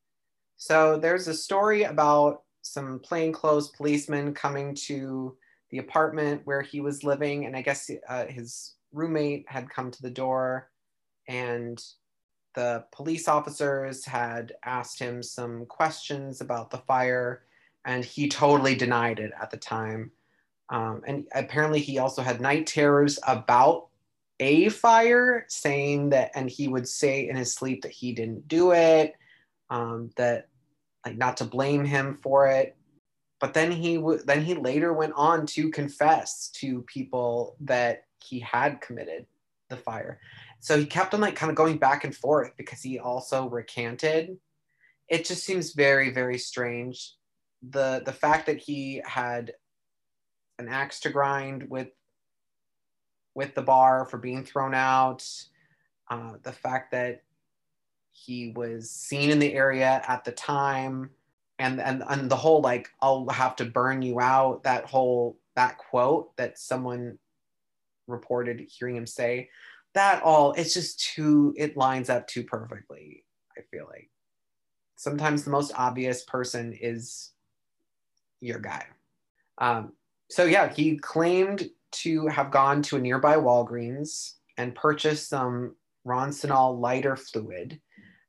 so there's a story about some plainclothes policemen coming to the apartment where he was living and i guess uh, his roommate had come to the door and the police officers had asked him some questions about the fire, and he totally denied it at the time. Um, and apparently, he also had night terrors about a fire, saying that, and he would say in his sleep that he didn't do it, um, that like not to blame him for it. But then he would, then he later went on to confess to people that he had committed the fire. So he kept on like kind of going back and forth because he also recanted. It just seems very very strange. The the fact that he had an axe to grind with with the bar for being thrown out uh, the fact that he was seen in the area at the time. And and and the whole like i'll have to burn you out that whole that quote that someone reported hearing him say that all it's just too it lines up too perfectly i feel like. Sometimes the most obvious person is your guy. Um, so yeah he claimed to have gone to a nearby walgreens and purchased some ronsonol lighter fluid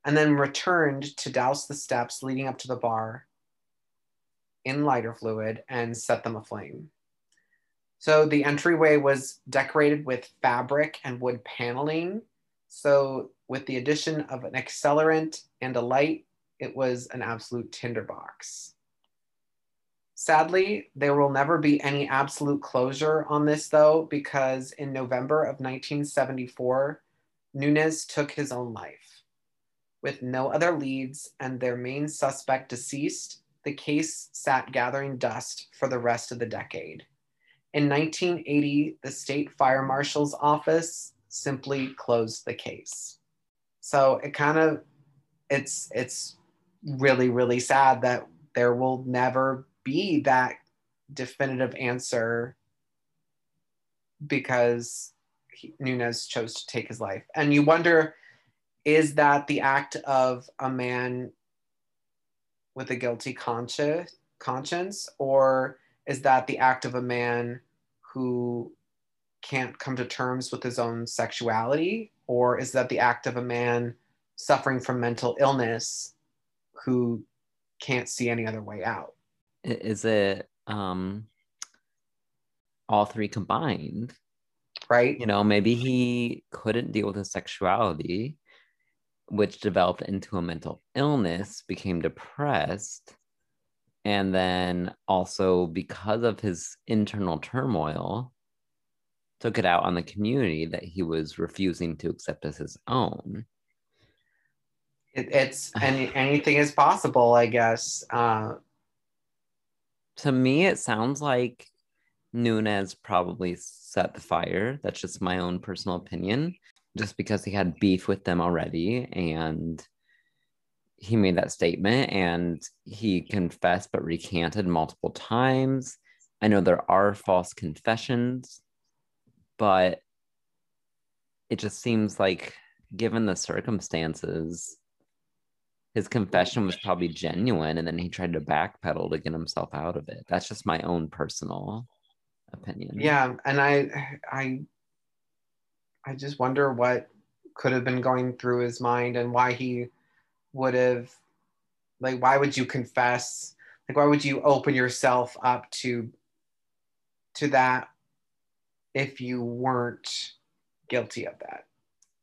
and then returned to douse the steps leading up to the bar in lighter fluid and set them aflame so the entryway was decorated with fabric and wood paneling. So with the addition of an accelerant and a light, it was an absolute tinderbox. Sadly, there will never be any absolute closure on this though, because in November of 1974, Nunez took his own life. With no other leads and their main suspect deceased, the case sat gathering dust for the rest of the decade. In 1980, the state fire marshal's office simply closed the case. So it kind of it's it's really really sad that there will never be that definitive answer because he, Nunez chose to take his life. And you wonder is that the act of a man with a guilty conscience conscience or is that the act of a man who can't come to terms with his own sexuality? Or is that the act of a man suffering from mental illness who can't see any other way out? Is it um, all three combined? Right. You know, maybe he couldn't deal with his sexuality, which developed into a mental illness, became depressed, and then also because of his internal turmoil took it out on the community that he was refusing to accept as his own. It, it's any, anything is possible i guess uh, to me it sounds like nunez probably set the fire. That's just my own personal opinion just because he had beef with them already and he made that statement and he confessed but recanted multiple times. I know there are false confessions, but it just seems like, given the circumstances, his confession was probably genuine and then he tried to backpedal to get himself out of it. That's just my own personal opinion. Yeah. And I, I, I just wonder what could have been going through his mind and why he would have like why would you confess? Like why would you open yourself up to to that if you weren't guilty of that?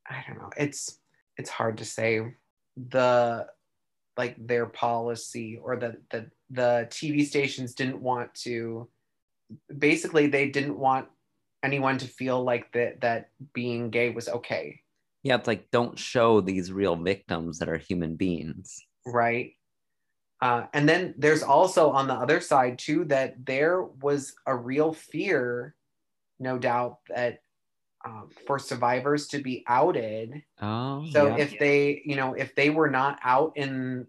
I don't know. It's it's hard to say. The like their policy or the the the tv stations didn't want to basically they didn't want anyone to feel like that that being gay was okay yeah, it's like don't show these real victims that are human beings. Right. Uh, and then there's also on the other side too that there was a real fear, no doubt, that um, for survivors to be outed. Oh, so yeah. if they, you know, if they were not out in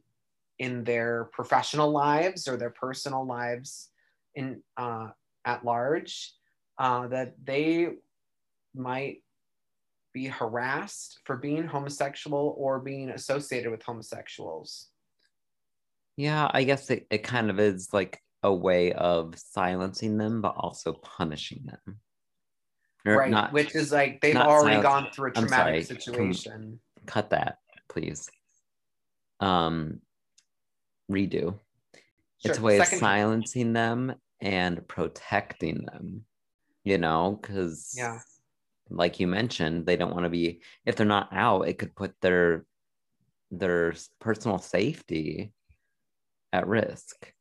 in their professional lives or their personal lives in uh, at large, uh, that they might be harassed for being homosexual or being associated with homosexuals. Yeah, I guess it, it kind of is like a way of silencing them, but also punishing them. Or right, not, which is like they've already gone through a traumatic situation. Cut that, please. Um, redo. Sure. It's a way Second of silencing them and protecting them. You know, because yeah like you mentioned, they don't want to be if they're not out, it could put their their personal safety at risk.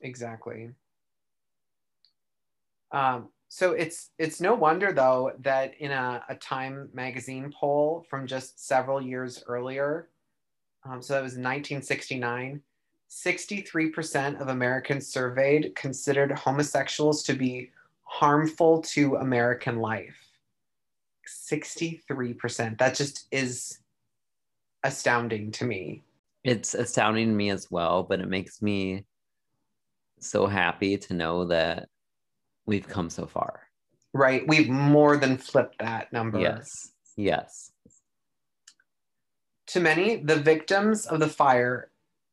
Exactly. Um, so it's it's no wonder though that in a, a Time magazine poll from just several years earlier, um, so that was 1969, 63% of Americans surveyed considered homosexuals to be harmful to American life. 63%. That just is astounding to me. It's astounding to me as well, but it makes me so happy to know that we've come so far. Right. We've more than flipped that number. Yes. Yes. To many, the victims of the fire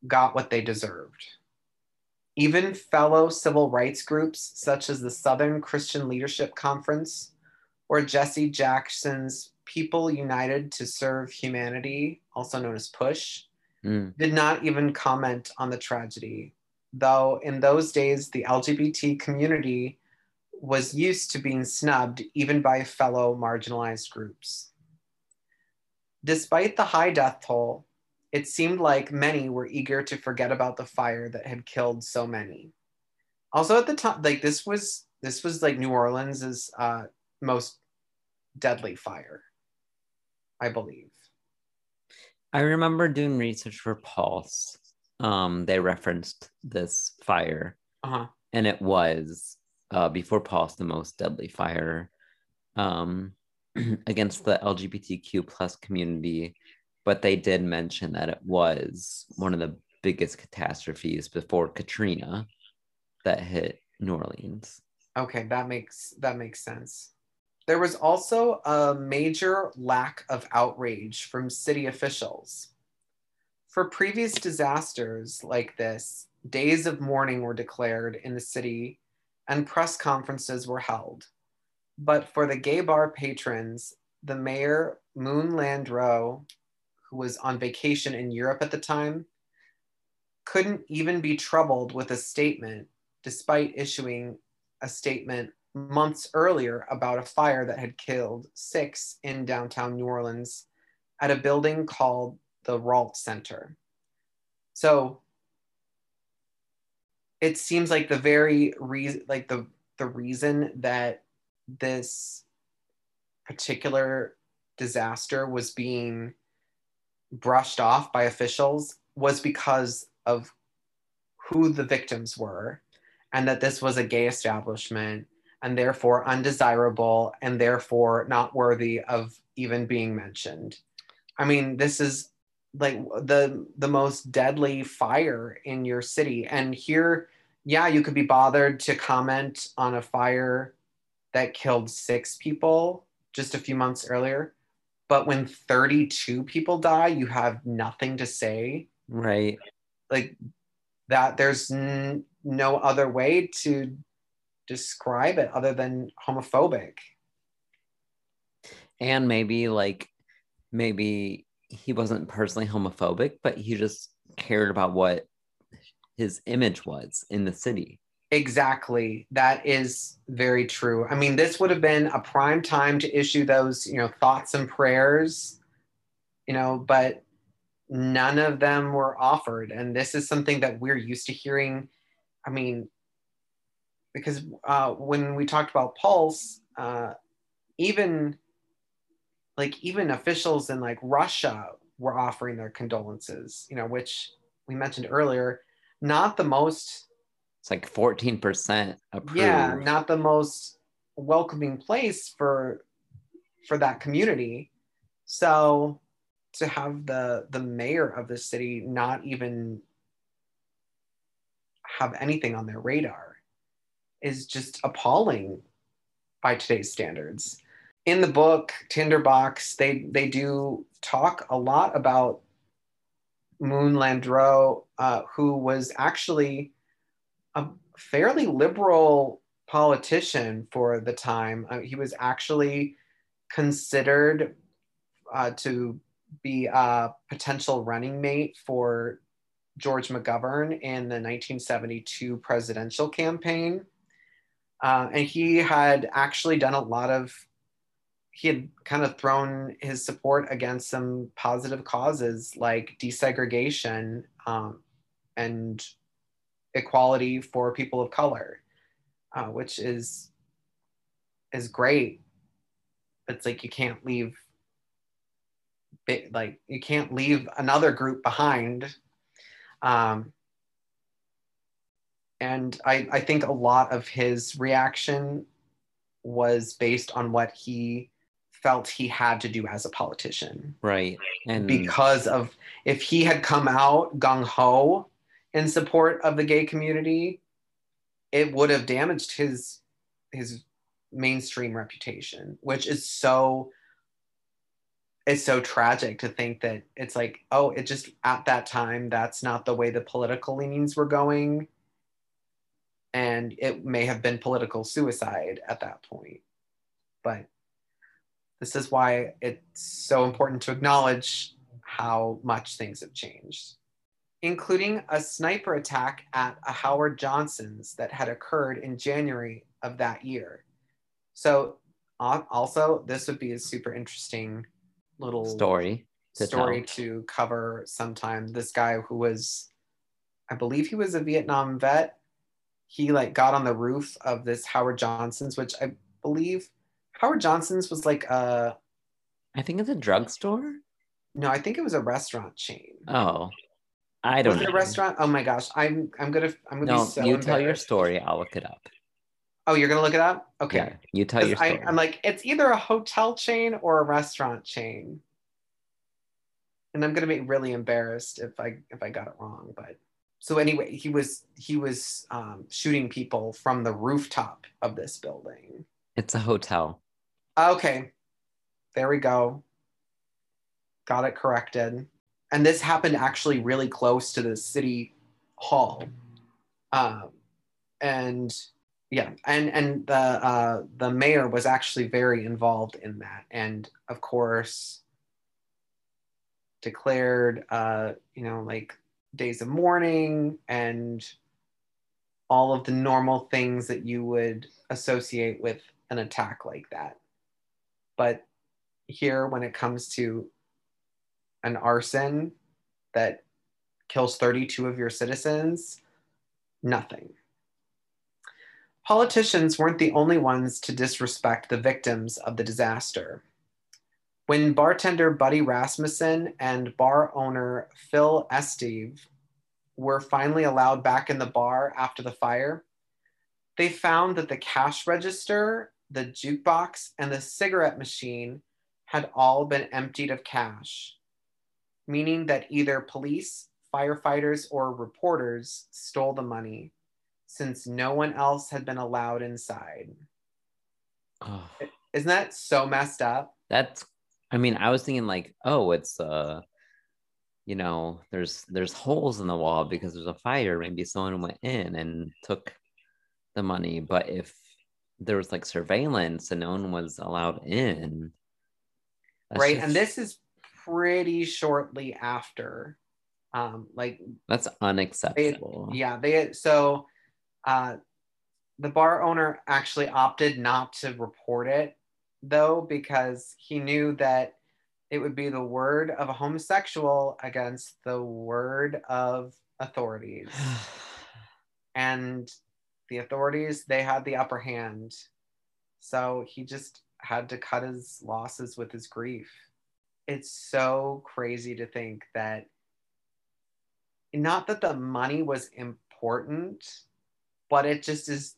got what they deserved. Even fellow civil rights groups, such as the Southern Christian Leadership Conference or Jesse Jackson's People United to Serve Humanity, also known as PUSH, Mm. did not even comment on the tragedy, though in those days the LGBT community was used to being snubbed even by fellow marginalized groups. Despite the high death toll, it seemed like many were eager to forget about the fire that had killed so many. Also at the time, like this was this was like New Orleans's uh, most deadly fire, I believe. I remember doing research for Pulse. Um, they referenced this fire, Uh-huh. and it was uh, before Pulse the most deadly fire um, against the LGBTQ plus community. But they did mention that it was one of the biggest catastrophes before Katrina that hit New Orleans. Okay, that makes that makes sense. There was also a major lack of outrage from city officials. For previous disasters like this, days of mourning were declared in the city and press conferences were held. But for the gay bar patrons, the mayor, Moon Landrieu, who was on vacation in Europe at the time, couldn't even be troubled with a statement despite issuing a statement months earlier about a fire that had killed six in downtown New Orleans at a building called the Rault Center. So it seems like the very reason, like the the reason that this particular disaster was being brushed off by officials was because of who the victims were and that this was a gay establishment and therefore undesirable and therefore not worthy of even being mentioned. I mean, this is like the the most deadly fire in your city and here yeah, you could be bothered to comment on a fire that killed 6 people just a few months earlier, but when 32 people die, you have nothing to say. Right. Like that there's n- no other way to describe it other than homophobic. And maybe like maybe he wasn't personally homophobic, but he just cared about what his image was in the city. Exactly. That is very true. I mean, this would have been a prime time to issue those, you know, thoughts and prayers, you know, but none of them were offered. And this is something that we're used to hearing. I mean, because uh, when we talked about Pulse, uh, even like even officials in like Russia were offering their condolences, you know, which we mentioned earlier, not the most It's like 14% approved. yeah not the most welcoming place for for that community so to have the the mayor of the city not even have anything on their radar is just appalling by today's standards in the book tinderbox they they do talk a lot about moon landrieu uh, who was actually a fairly liberal politician for the time. Uh, he was actually considered uh, to be a potential running mate for George McGovern in the 1972 presidential campaign. Uh, and he had actually done a lot of, he had kind of thrown his support against some positive causes like desegregation um, and equality for people of color, uh, which is is great. It's like you can't leave, like you can't leave another group behind. Um, and I, I think a lot of his reaction was based on what he felt he had to do as a politician Right. And because of if he had come out gung ho in support of the gay community, it would have damaged his his mainstream reputation, which is so it's so tragic to think that it's like, oh, it just at that time, that's not the way the political leanings were going. And it may have been political suicide at that point. But this is why it's so important to acknowledge how much things have changed, including a sniper attack at a Howard Johnson's that had occurred in January of that year. So, also, this would be a super interesting little story to story tell. to cover sometime. This guy who was, I believe he was a Vietnam vet. He like got on the roof of this Howard Johnson's, which I believe Howard Johnson's was like a. I think it's a drugstore. No, I think it was a restaurant chain. Oh, I don't. Was know. it a restaurant? Oh my gosh, I'm I'm gonna I'm gonna no, be so. you tell your story. I'll look it up. Oh, you're gonna look it up? Okay. Yeah, you tell your story. I, I'm like, it's either a hotel chain or a restaurant chain. And I'm gonna be really embarrassed if I if I got it wrong. But so anyway, he was he was um, shooting people from the rooftop of this building. It's a hotel. Okay, there we go. Got it corrected. And this happened actually really close to the city hall. Um, and yeah, and and the uh, the mayor was actually very involved in that, and of course declared uh, you know like days of mourning and all of the normal things that you would associate with an attack like that. But here, when it comes to an arson that kills 32 of your citizens, nothing. Politicians weren't the only ones to disrespect the victims of the disaster. When bartender Buddy Rasmussen and bar owner Phil Esteve were finally allowed back in the bar after the fire, they found that the cash register, the jukebox, and the cigarette machine had all been emptied of cash, meaning that either police, firefighters, or reporters stole the money since no one else had been allowed inside. Oh. Isn't that so messed up? That's I mean, I was thinking like, oh, it's uh you know, there's there's holes in the wall because there's a fire. Maybe someone went in and took the money. But if there was like surveillance and no one was allowed in. Right. Just... And this is pretty shortly after. Um, like that's unacceptable. They, yeah, they so uh, the bar owner actually opted not to report it, though, because he knew that it would be the word of a homosexual against the word of authorities. and the authorities, they had the upper hand. So he just had to cut his losses with his grief. It's so crazy to think that not that the money was important, but it just is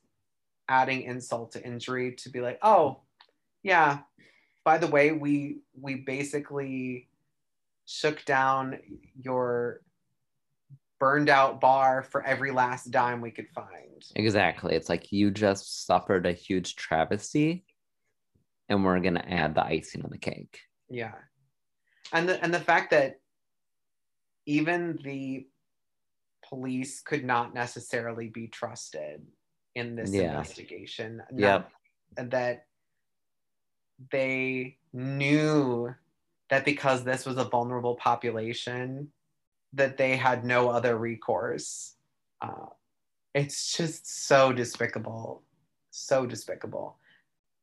adding insult to injury to be like, oh, yeah, by the way, we we basically shook down your burned out bar for every last dime we could find. Exactly. It's like you just suffered a huge travesty and we're going to add the icing on the cake. Yeah. And the and the fact that even the police could not necessarily be trusted in this yeah. investigation. Yeah. That they knew that because this was a vulnerable population, that they had no other recourse. Uh, it's just so despicable. So despicable.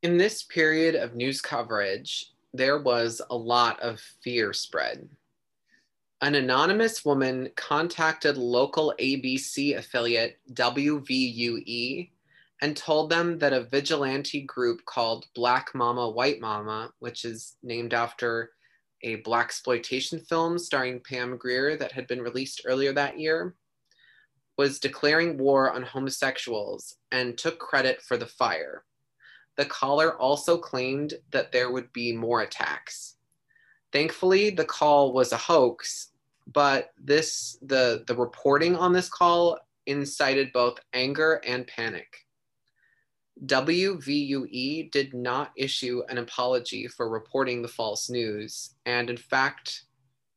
In this period of news coverage, there was a lot of fear spread an anonymous woman contacted local ABC affiliate WVUE and told them that a vigilante group called Black Mama White Mama, which is named after a blaxploitation film starring Pam Grier that had been released earlier that year, was declaring war on homosexuals and took credit for the fire. The caller also claimed that there would be more attacks. Thankfully, the call was a hoax, but this the the reporting on this call incited both anger and panic. WVUE did not issue an apology for reporting the false news. And in fact,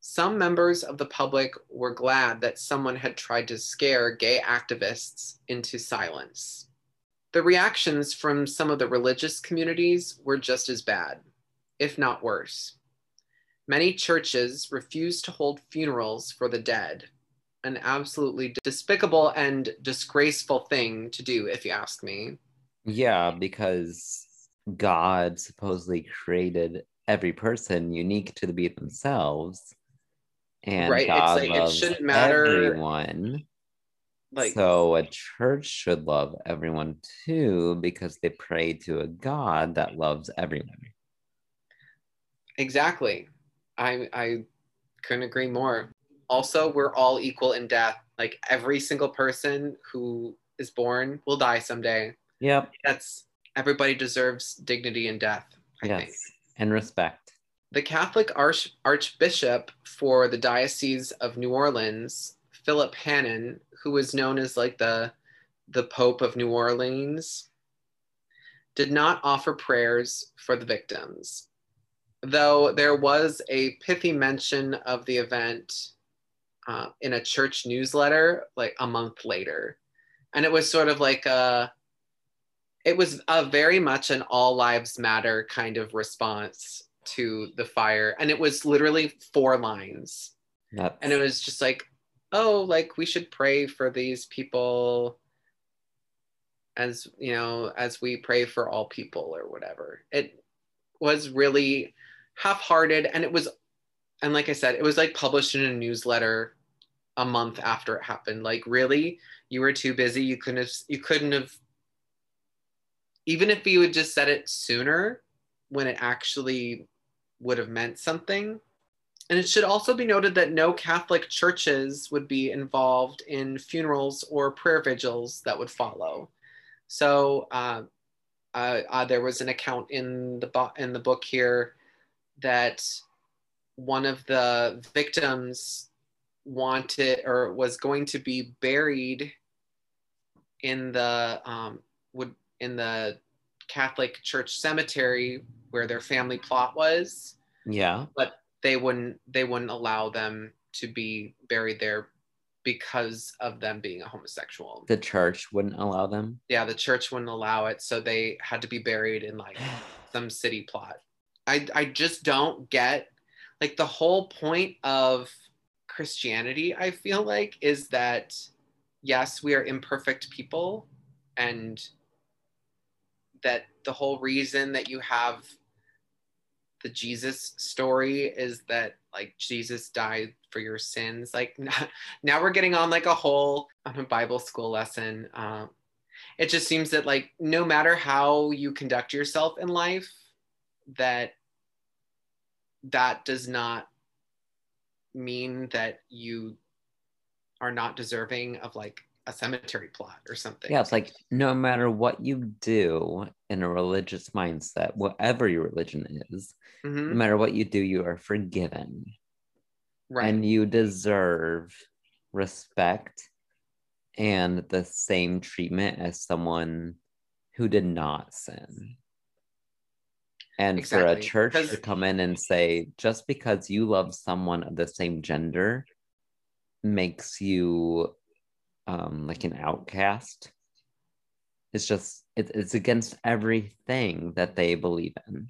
some members of the public were glad that someone had tried to scare gay activists into silence. The reactions from some of the religious communities were just as bad, if not worse. Many churches refused to hold funerals for the dead, an absolutely despicable and disgraceful thing to do, if you ask me. Yeah, because God supposedly created every person unique to be themselves. And Right, it's God like, it loves shouldn't matter, everyone. Like, so a church should love everyone too, because they pray to a God that loves everyone. exactly. I, I couldn't agree more. Also, we're all equal in death. Like, every single person who is born will die someday. Yep. That's everybody deserves dignity in death, I yes. think. And respect. The Catholic Arch- Archbishop for the Diocese of New Orleans, Philip Hannan, who was known as like the the Pope of New Orleans, did not offer prayers for the victims. Though there was a pithy mention of the event uh, in a church newsletter like a month later. And it was sort of like a, it was a very much an all lives matter kind of response to the fire. And it was literally four lines. And it was just like, oh, like we should pray for these people as, you know, as we pray for all people or whatever. It was really half hearted. And it was, and like I said, it was like published in a newsletter a month after it happened. Like, really? You were too busy. You couldn't have, you couldn't have, even if you had just said it sooner when it actually would have meant something. And it should also be noted that no Catholic churches would be involved in funerals or prayer vigils that would follow. So uh, uh, uh, there was an account in the bo- in the book here that one of the victims wanted or was going to be buried in the um, would in the Catholic Church cemetery where their family plot was yeah. but they wouldn't they wouldn't allow them to be buried there because of them being a homosexual. The church wouldn't allow them. Yeah, the church wouldn't allow it, so they had to be buried in like some city plot. I I just don't get like the whole point of Christianity, I feel like, is that yes, we are imperfect people and that the whole reason that you have the Jesus story is that like Jesus died for your sins. Like now we're getting on like a whole on a Bible school lesson. Um, it just seems that like no matter how you conduct yourself in life, that that does not mean that you are not deserving of like a cemetery plot or something. Yeah, it's like no matter what you do in a religious mindset, whatever your religion is, Mhm. no matter what you do, you are forgiven right. and you deserve respect and the same treatment as someone who did not sin. And for a Exactly, church to come in and say, just because you love someone of the same gender makes you um, like an outcast. It's just, it, it's against everything that they believe in.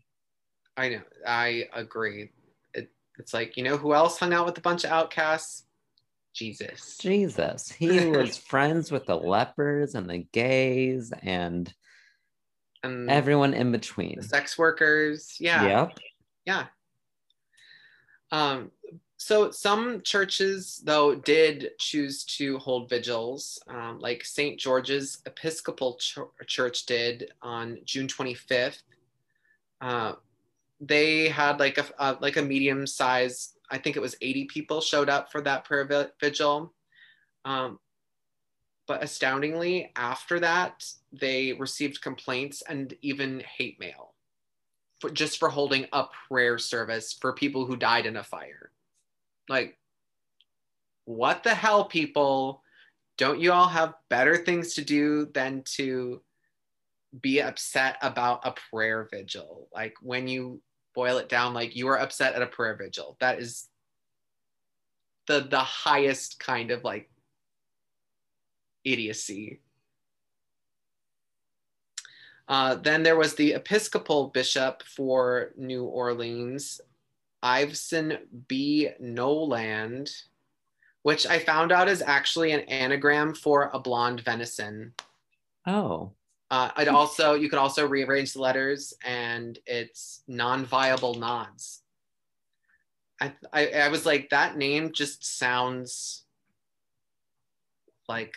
I know. I agree. It, it's like, you know who else hung out with a bunch of outcasts? Jesus. Jesus. He was friends with the lepers and the gays and And everyone in between. the sex workers. Yeah. Yep. Yeah. Um, so some churches, though, did choose to hold vigils, um, like St. George's Episcopal Ch- Church did on June 25th. Uh, they had like a, a like a medium size, I think it was 80 people showed up for that prayer vi- vigil. Um, but astoundingly, after that, they received complaints and even hate mail for, just for holding a prayer service for people who died in a fire. Like, what the hell, people? Don't you all have better things to do than to be upset about a prayer vigil. Like when you boil it down, like you are upset at a prayer vigil. That is the the highest kind of like idiocy. Uh, then there was the Episcopal bishop for New Orleans, Iveson B. Noland, which I found out is actually an anagram for a blonde venison. Oh. Uh, it also you could also rearrange the letters, and it's non-viable nods. I, I I was like that name just sounds like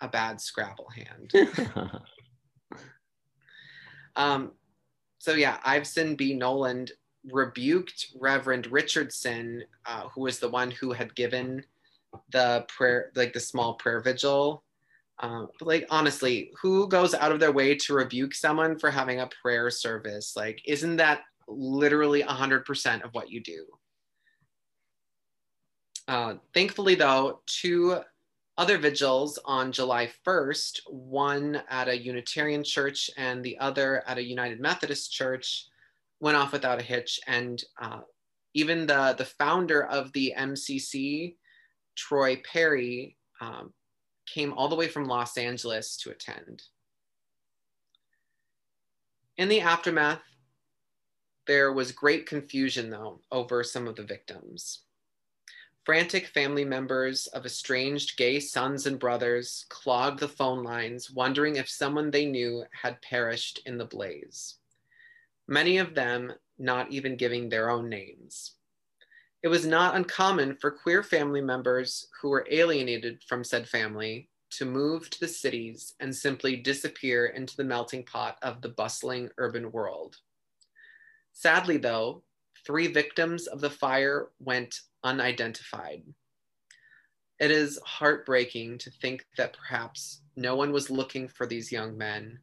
a bad Scrabble hand. um, so yeah, Iveson B. Noland rebuked Reverend Richardson, uh, who was the one who had given the prayer, like the small prayer vigil. Um, but like honestly, who goes out of their way to rebuke someone for having a prayer service? Like, isn't that literally 100% of what you do? Uh, thankfully, though, two other vigils on July 1st, one at a Unitarian church and the other at a United Methodist church, went off without a hitch. And uh, even the, the founder of the MCC, Troy Perry, um, came all the way from Los Angeles to attend. In the aftermath, there was great confusion, though, over some of the victims. Frantic family members of estranged gay sons and brothers clogged the phone lines, wondering if someone they knew had perished in the blaze. Many of them not even giving their own names. It was not uncommon for queer family members who were alienated from said family to move to the cities and simply disappear into the melting pot of the bustling urban world. Sadly, though, three victims of the fire went unidentified. It is heartbreaking to think that perhaps no one was looking for these young men,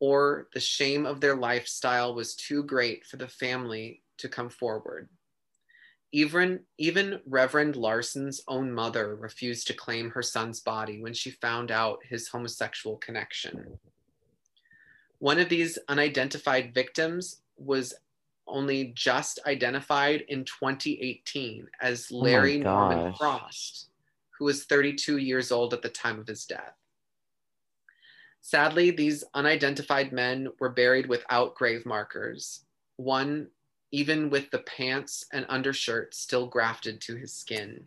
or the shame of their lifestyle was too great for the family to come forward. Even, even Reverend Larson's own mother refused to claim her son's body when she found out his homosexual connection. One of these unidentified victims was only just identified in 2018 as oh Larry oh Norman Frost, who was 32 years old at the time of his death. Sadly, these unidentified men were buried without grave markers, one even with the pants and undershirt still grafted to his skin.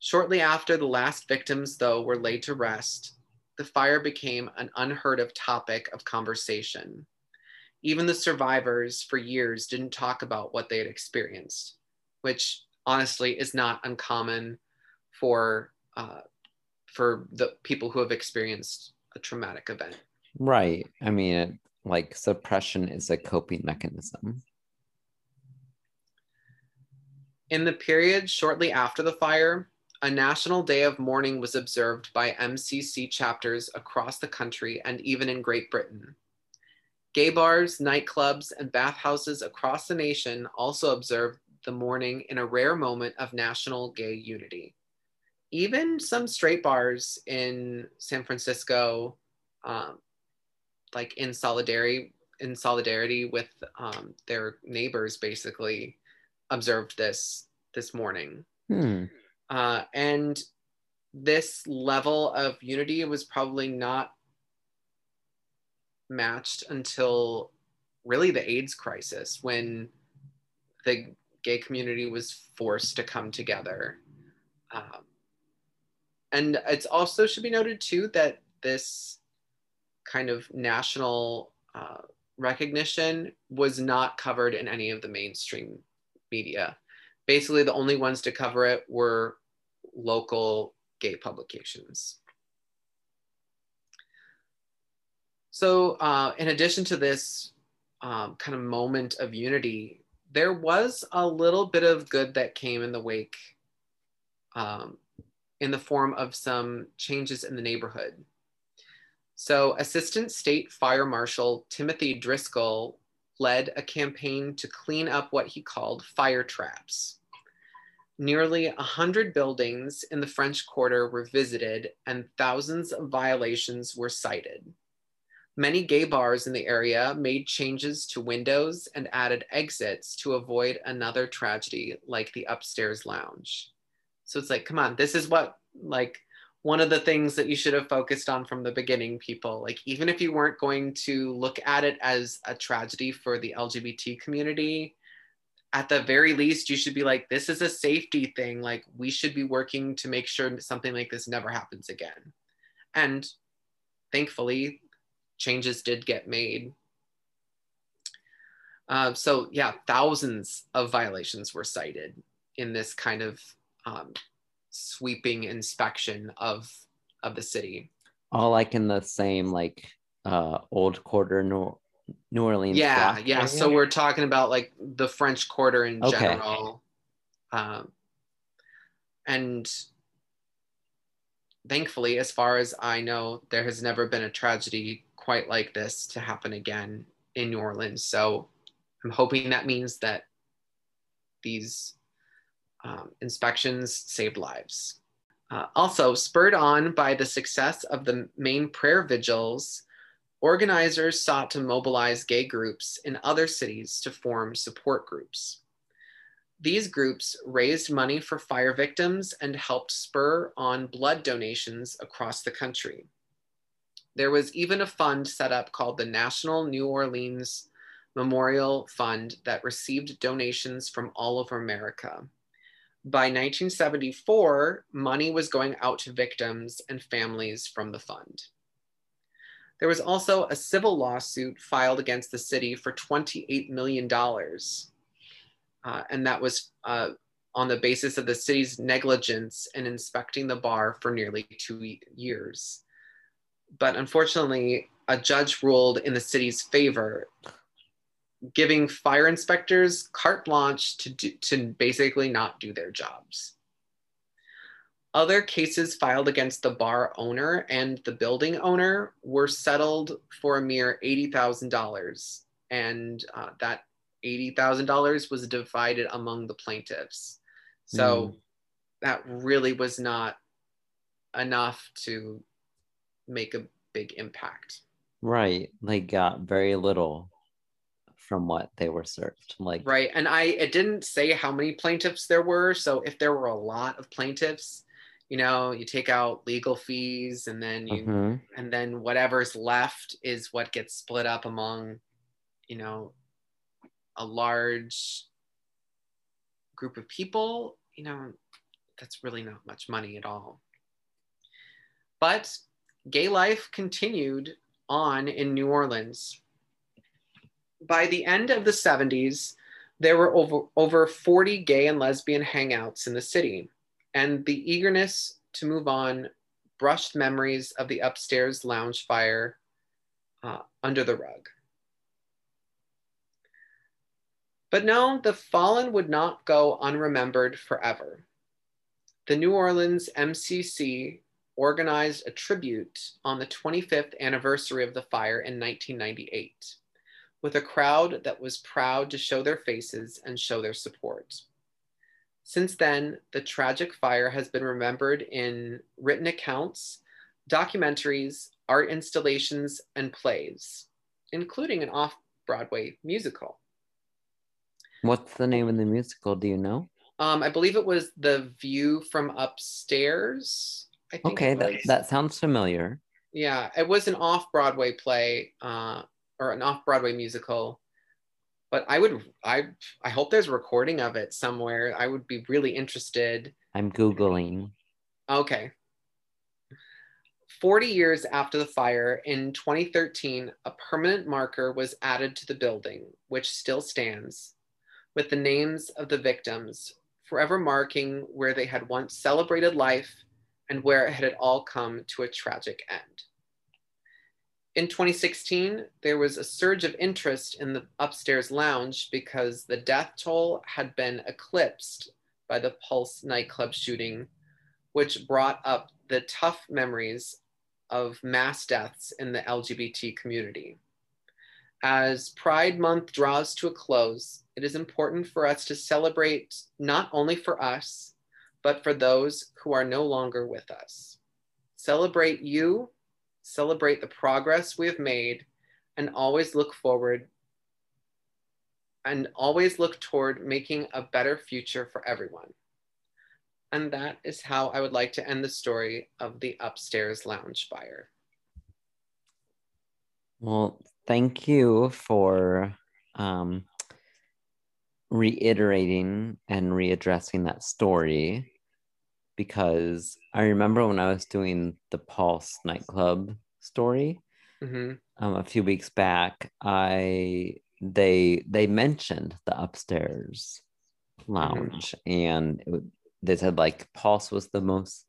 Shortly after the last victims, though, were laid to rest, the fire became an unheard of topic of conversation even the survivors for years didn't talk about what they had experienced, which honestly is not uncommon for uh, for the people who have experienced a traumatic event. Right. I mean, it, like suppression is a coping mechanism. In the period shortly after the fire, a national day of mourning was observed by MCC chapters across the country and even in Great Britain. Gay bars, nightclubs, and bathhouses across the nation also observed the mourning in a rare moment of national gay unity. Even some straight bars in San Francisco, um, like in solidarity, in solidarity with um, their neighbors, basically observed this this morning. Hmm. Uh, and this level of unity was probably not matched until really the AIDS crisis when the gay community was forced to come together. Um, and it's also should be noted too that this kind of national uh, recognition was not covered in any of the mainstream media. Basically, the only ones to cover it were local gay publications. So, uh, in addition to this um, kind of moment of unity, there was a little bit of good that came in the wake um, in the form of some changes in the neighborhood. So, Assistant State Fire Marshal Timothy Driscoll led a campaign to clean up what he called fire traps. Nearly 100 buildings in the French Quarter were visited and thousands of violations were cited. Many gay bars in the area made changes to windows and added exits to avoid another tragedy like the upstairs lounge. So it's like, come on, this is what, like, one of the things that you should have focused on from the beginning, people. Like, even if you weren't going to look at it as a tragedy for the LGBT community, at the very least, you should be like, this is a safety thing. Like, we should be working to make sure something like this never happens again. And thankfully, changes did get made. Uh, so yeah, thousands of violations were cited in this kind of um, sweeping inspection of of the city. All like in the same like uh, old quarter New, New Orleans. Yeah, yeah. Area? So we're talking about like the French Quarter in okay. general, um, and thankfully, as far as I know, there has never been a tragedy quite like this to happen again in New Orleans. So I'm hoping that means that these um, inspections saved lives. Uh, also, spurred on by the success of the main prayer vigils, organizers sought to mobilize gay groups in other cities to form support groups. These groups raised money for fire victims and helped spur on blood donations across the country. There was even a fund set up called the National New Orleans Memorial Fund that received donations from all over America. By 1974, money was going out to victims and families from the fund. There was also a civil lawsuit filed against the city for $28 million. Uh, and that was uh, on the basis of the city's negligence in inspecting the bar for nearly two years but unfortunately, a judge ruled in the city's favor, giving fire inspectors carte blanche to, do, to basically not do their jobs. Other cases filed against the bar owner and the building owner were settled for a mere $80,000. And uh, that $80,000 was divided among the plaintiffs. So mm. that really was not enough to make a big impact. Right. They got very little from what they were served. Like Right. And I it didn't say how many plaintiffs there were. So if there were a lot of plaintiffs, you know, you take out legal fees and then you mm-hmm. and then whatever's left is what gets split up among, you know, a large group of people, you know, that's really not much money at all. But gay life continued on in New Orleans. By the end of the 70s, there were over, over 40 gay and lesbian hangouts in the city, and the eagerness to move on brushed memories of the upstairs lounge fire uh, under the rug. But no, the fallen would not go unremembered forever. The New Orleans MCC organized a tribute on the 25th anniversary of the fire in 1998 with a crowd that was proud to show their faces and show their support. Since then, the tragic fire has been remembered in written accounts, documentaries, art installations, and plays, including an off Broadway musical. What's the name of the musical? Do you know? Um, I believe it was The View from Upstairs okay, that, that sounds familiar. Yeah, it was an off Broadway play uh, or an off Broadway musical. But I would, I, I hope there's a recording of it somewhere. I would be really interested. I'm Googling. Okay. 40 years after the fire, in 2013, a permanent marker was added to the building, which still stands, with the names of the victims, forever marking where they had once celebrated life and where it had all come to a tragic end. In 2016, there was a surge of interest in the upstairs lounge because the death toll had been eclipsed by the Pulse nightclub shooting, which brought up the tough memories of mass deaths in the LGBT community. As Pride Month draws to a close, it is important for us to celebrate not only for us, but for those who are no longer with us. Celebrate you, celebrate the progress we have made, and always look forward and always look toward making a better future for everyone. And that is how I would like to end the story of the upstairs lounge fire. Well, thank you for um, reiterating and readdressing that story because I remember when I was doing the Pulse nightclub story Mhm. um, a few weeks back, I they they mentioned the upstairs lounge and it, they said like Pulse was the most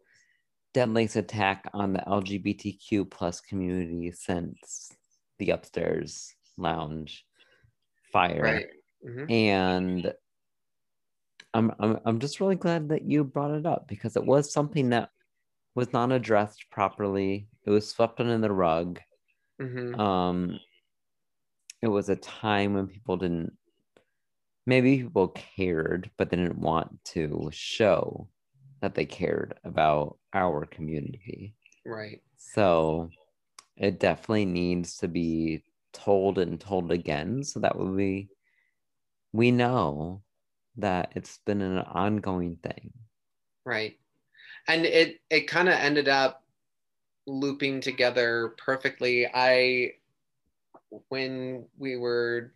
deadliest attack on the LGBTQ plus community since the upstairs lounge fire Right. Mhm. and I'm, I'm I'm just really glad that you brought it up because it was something that was not addressed properly. It was swept under the rug. Mhm. Um, it was a time when people didn't, maybe people cared, but they didn't want to show that they cared about our community. Right. So it definitely needs to be told and told again so that we we know that it's been an ongoing thing. Right. And it it kind of ended up looping together perfectly. I when we were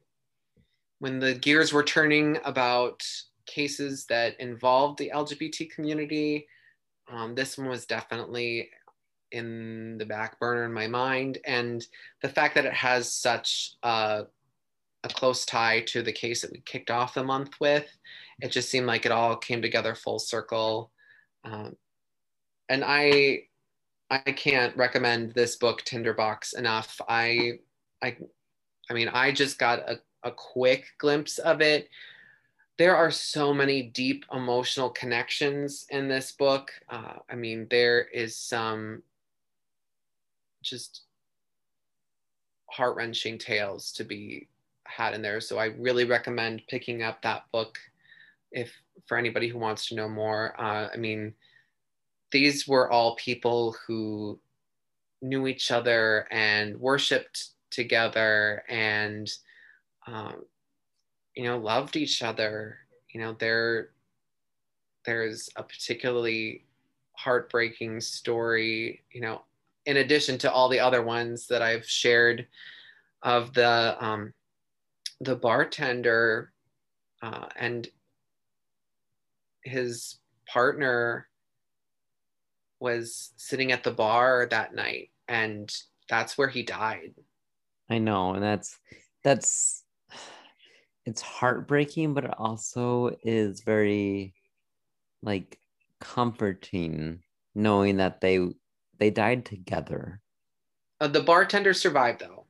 when the gears were turning about cases that involved the LGBT community, um, this one was definitely in the back burner in my mind. And the fact that it has such a, a close tie to the case that we kicked off the month with, it just seemed like it all came together full circle. Um, and I, I can't recommend this book Tinderbox enough. I, I, I mean, I just got a, a quick glimpse of it. There are so many deep emotional connections in this book. Uh, I mean, there is some just heart wrenching tales to be had in there. So I really recommend picking up that book if for anybody who wants to know more. Uh, I mean, these were all people who knew each other and worshipped together and um, you know loved each other you know there there's a particularly heartbreaking story you know in addition to all the other ones that i've shared of the um, the bartender uh, and his partner was sitting at the bar that night and that's where he died I know, and that's that's it's heartbreaking, but it also is very like comforting knowing that they they died together. Uh, the bartender survived though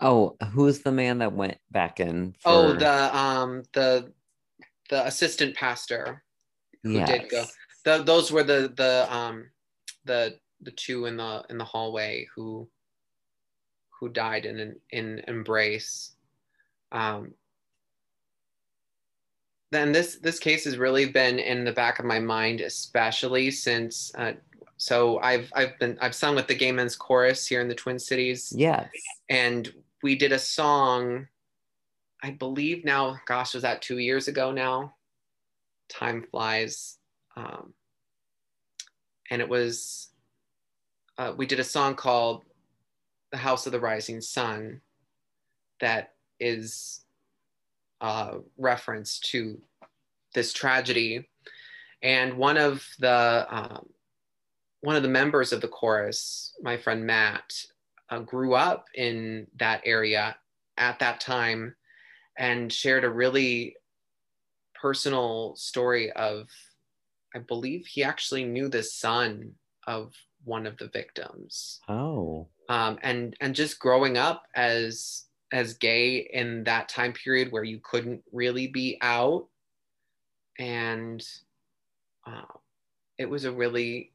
Oh, who's the man that went back in? oh the um the the assistant pastor who did go Yes. the, those were the the um the the two in the in the hallway who who died in an in embrace um then this this case has really been in the back of my mind especially since uh, so i've i've been i've sung with the gay men's chorus here in the twin cities Yes. and we did a song i believe now gosh was that two years ago now? Time flies um, and it was uh, we did a song called the house of the rising sun that is a reference to this tragedy. And one of the um, one of the members of the chorus my friend matt uh, grew up in that area at that time and shared a really personal story of i believe he actually knew the son of one of the victims Oh. um, and and just growing up as as gay in that time period where you couldn't really be out and uh, it was a really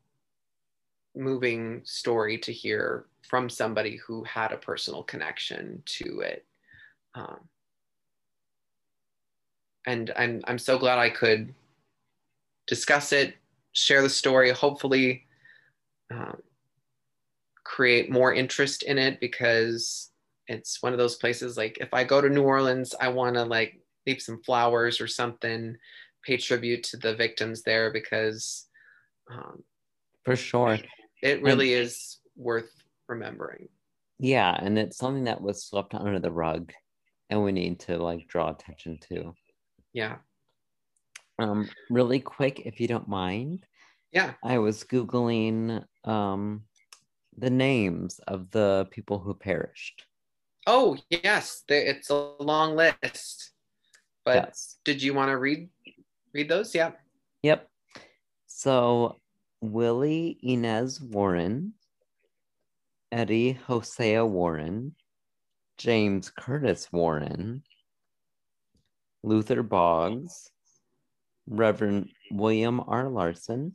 moving story to hear from somebody who had a personal connection to it. Um, and I'm I'm so glad I could discuss it, share the story, hopefully um, create more interest in it because it's one of those places like if I go to New Orleans, I want to like leave some flowers or something, pay tribute to the victims there because um, for sure it really and, is worth remembering. Yeah, and it's something that was swept under the rug and we need to like draw attention to. Yeah. Um really quick if you don't mind. Yeah. I was googling um the names of the people who perished. Oh, yes, it's a long list. But yes. did you want to read read those? Yeah. Yep. So Willie Inez Warren, Eddie Hosea Warren, James Curtis Warren, Luther Boggs, Reverend William R. Larson,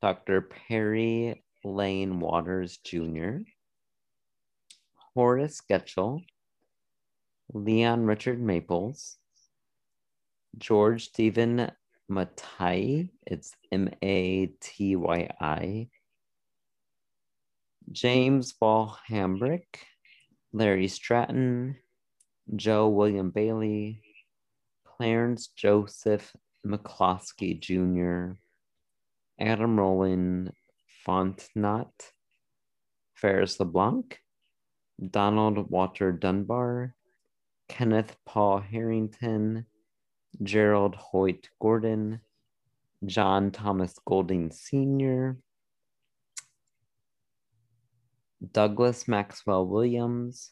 Dr. Perry Lane Waters Jr., Horace Getchell, Leon Richard Maples, George Stephen Matyi, it's M A T Y I, James Ball Hambrick, Larry Stratton, Joe William Bailey, Clarence Joseph McCloskey Jr., Adam Roland Fontenot, Ferris LeBlanc, Donald Walter Dunbar, Kenneth Paul Harrington, Gerald Hoyt Gordon, John Thomas Golding Sr., Douglas Maxwell Williams,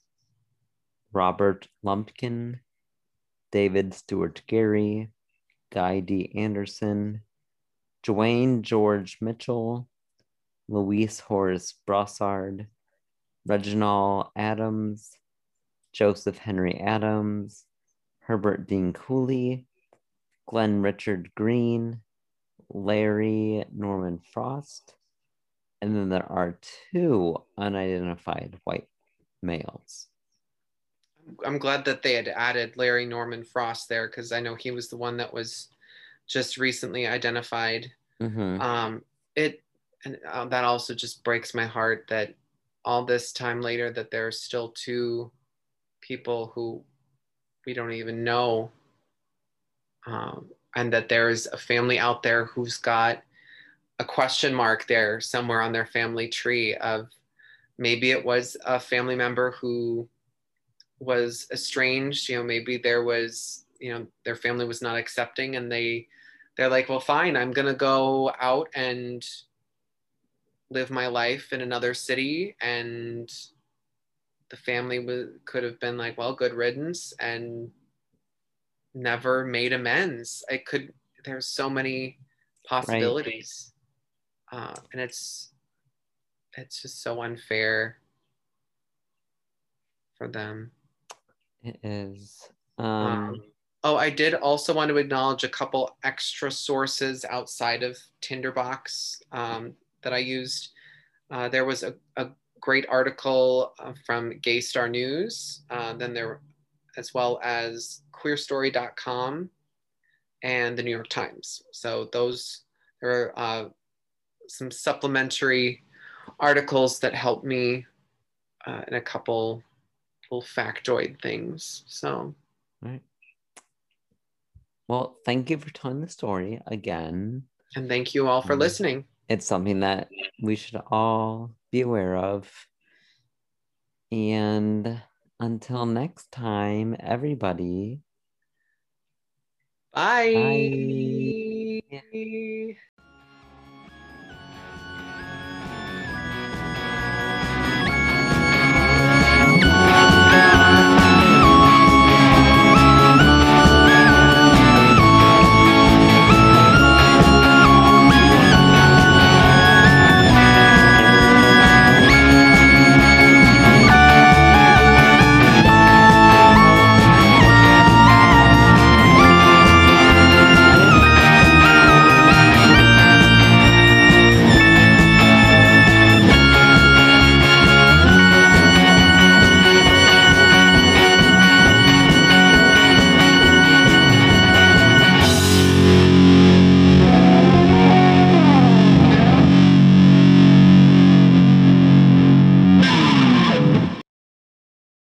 Robert Lumpkin, David Stewart Gary, Guy D. Anderson, Dwayne George Mitchell, Luis Horace Broussard, Reginald Adams, Joseph Henry Adams, Herbert Dean Cooley, Glenn Richard Green, Larry Norman Frost, and then there are two unidentified white males. I'm glad that they had added Larry Norman Frost there because I know he was the one that was just recently identified. Mm-hmm. Um, it and uh, that also just breaks my heart that all this time later that there are still two people who we don't even know um, and that there is a family out there who's got a question mark there somewhere on their family tree of maybe it was a family member who was estranged you know maybe there was you know their family was not accepting and they they're like well fine i'm going to go out and live my life in another city and the family would, could have been like well good riddance and never made amends. I could, there's so many possibilities. Right. Uh, and it's, it's just so unfair for them. It is. Um, um, oh, I did also want to acknowledge a couple extra sources outside of Tinderbox um, that I used. Uh, there was a, a great article uh, from Gay Star News. Uh, then there as well as queerstory.com and the New York Times. So those there are uh, some supplementary articles that help me uh, in a couple little factoid things. So, right. Well, thank you for telling the story again. And thank you all for um, listening. It's something that we should all be aware of. And until next time, everybody. Bye. Bye.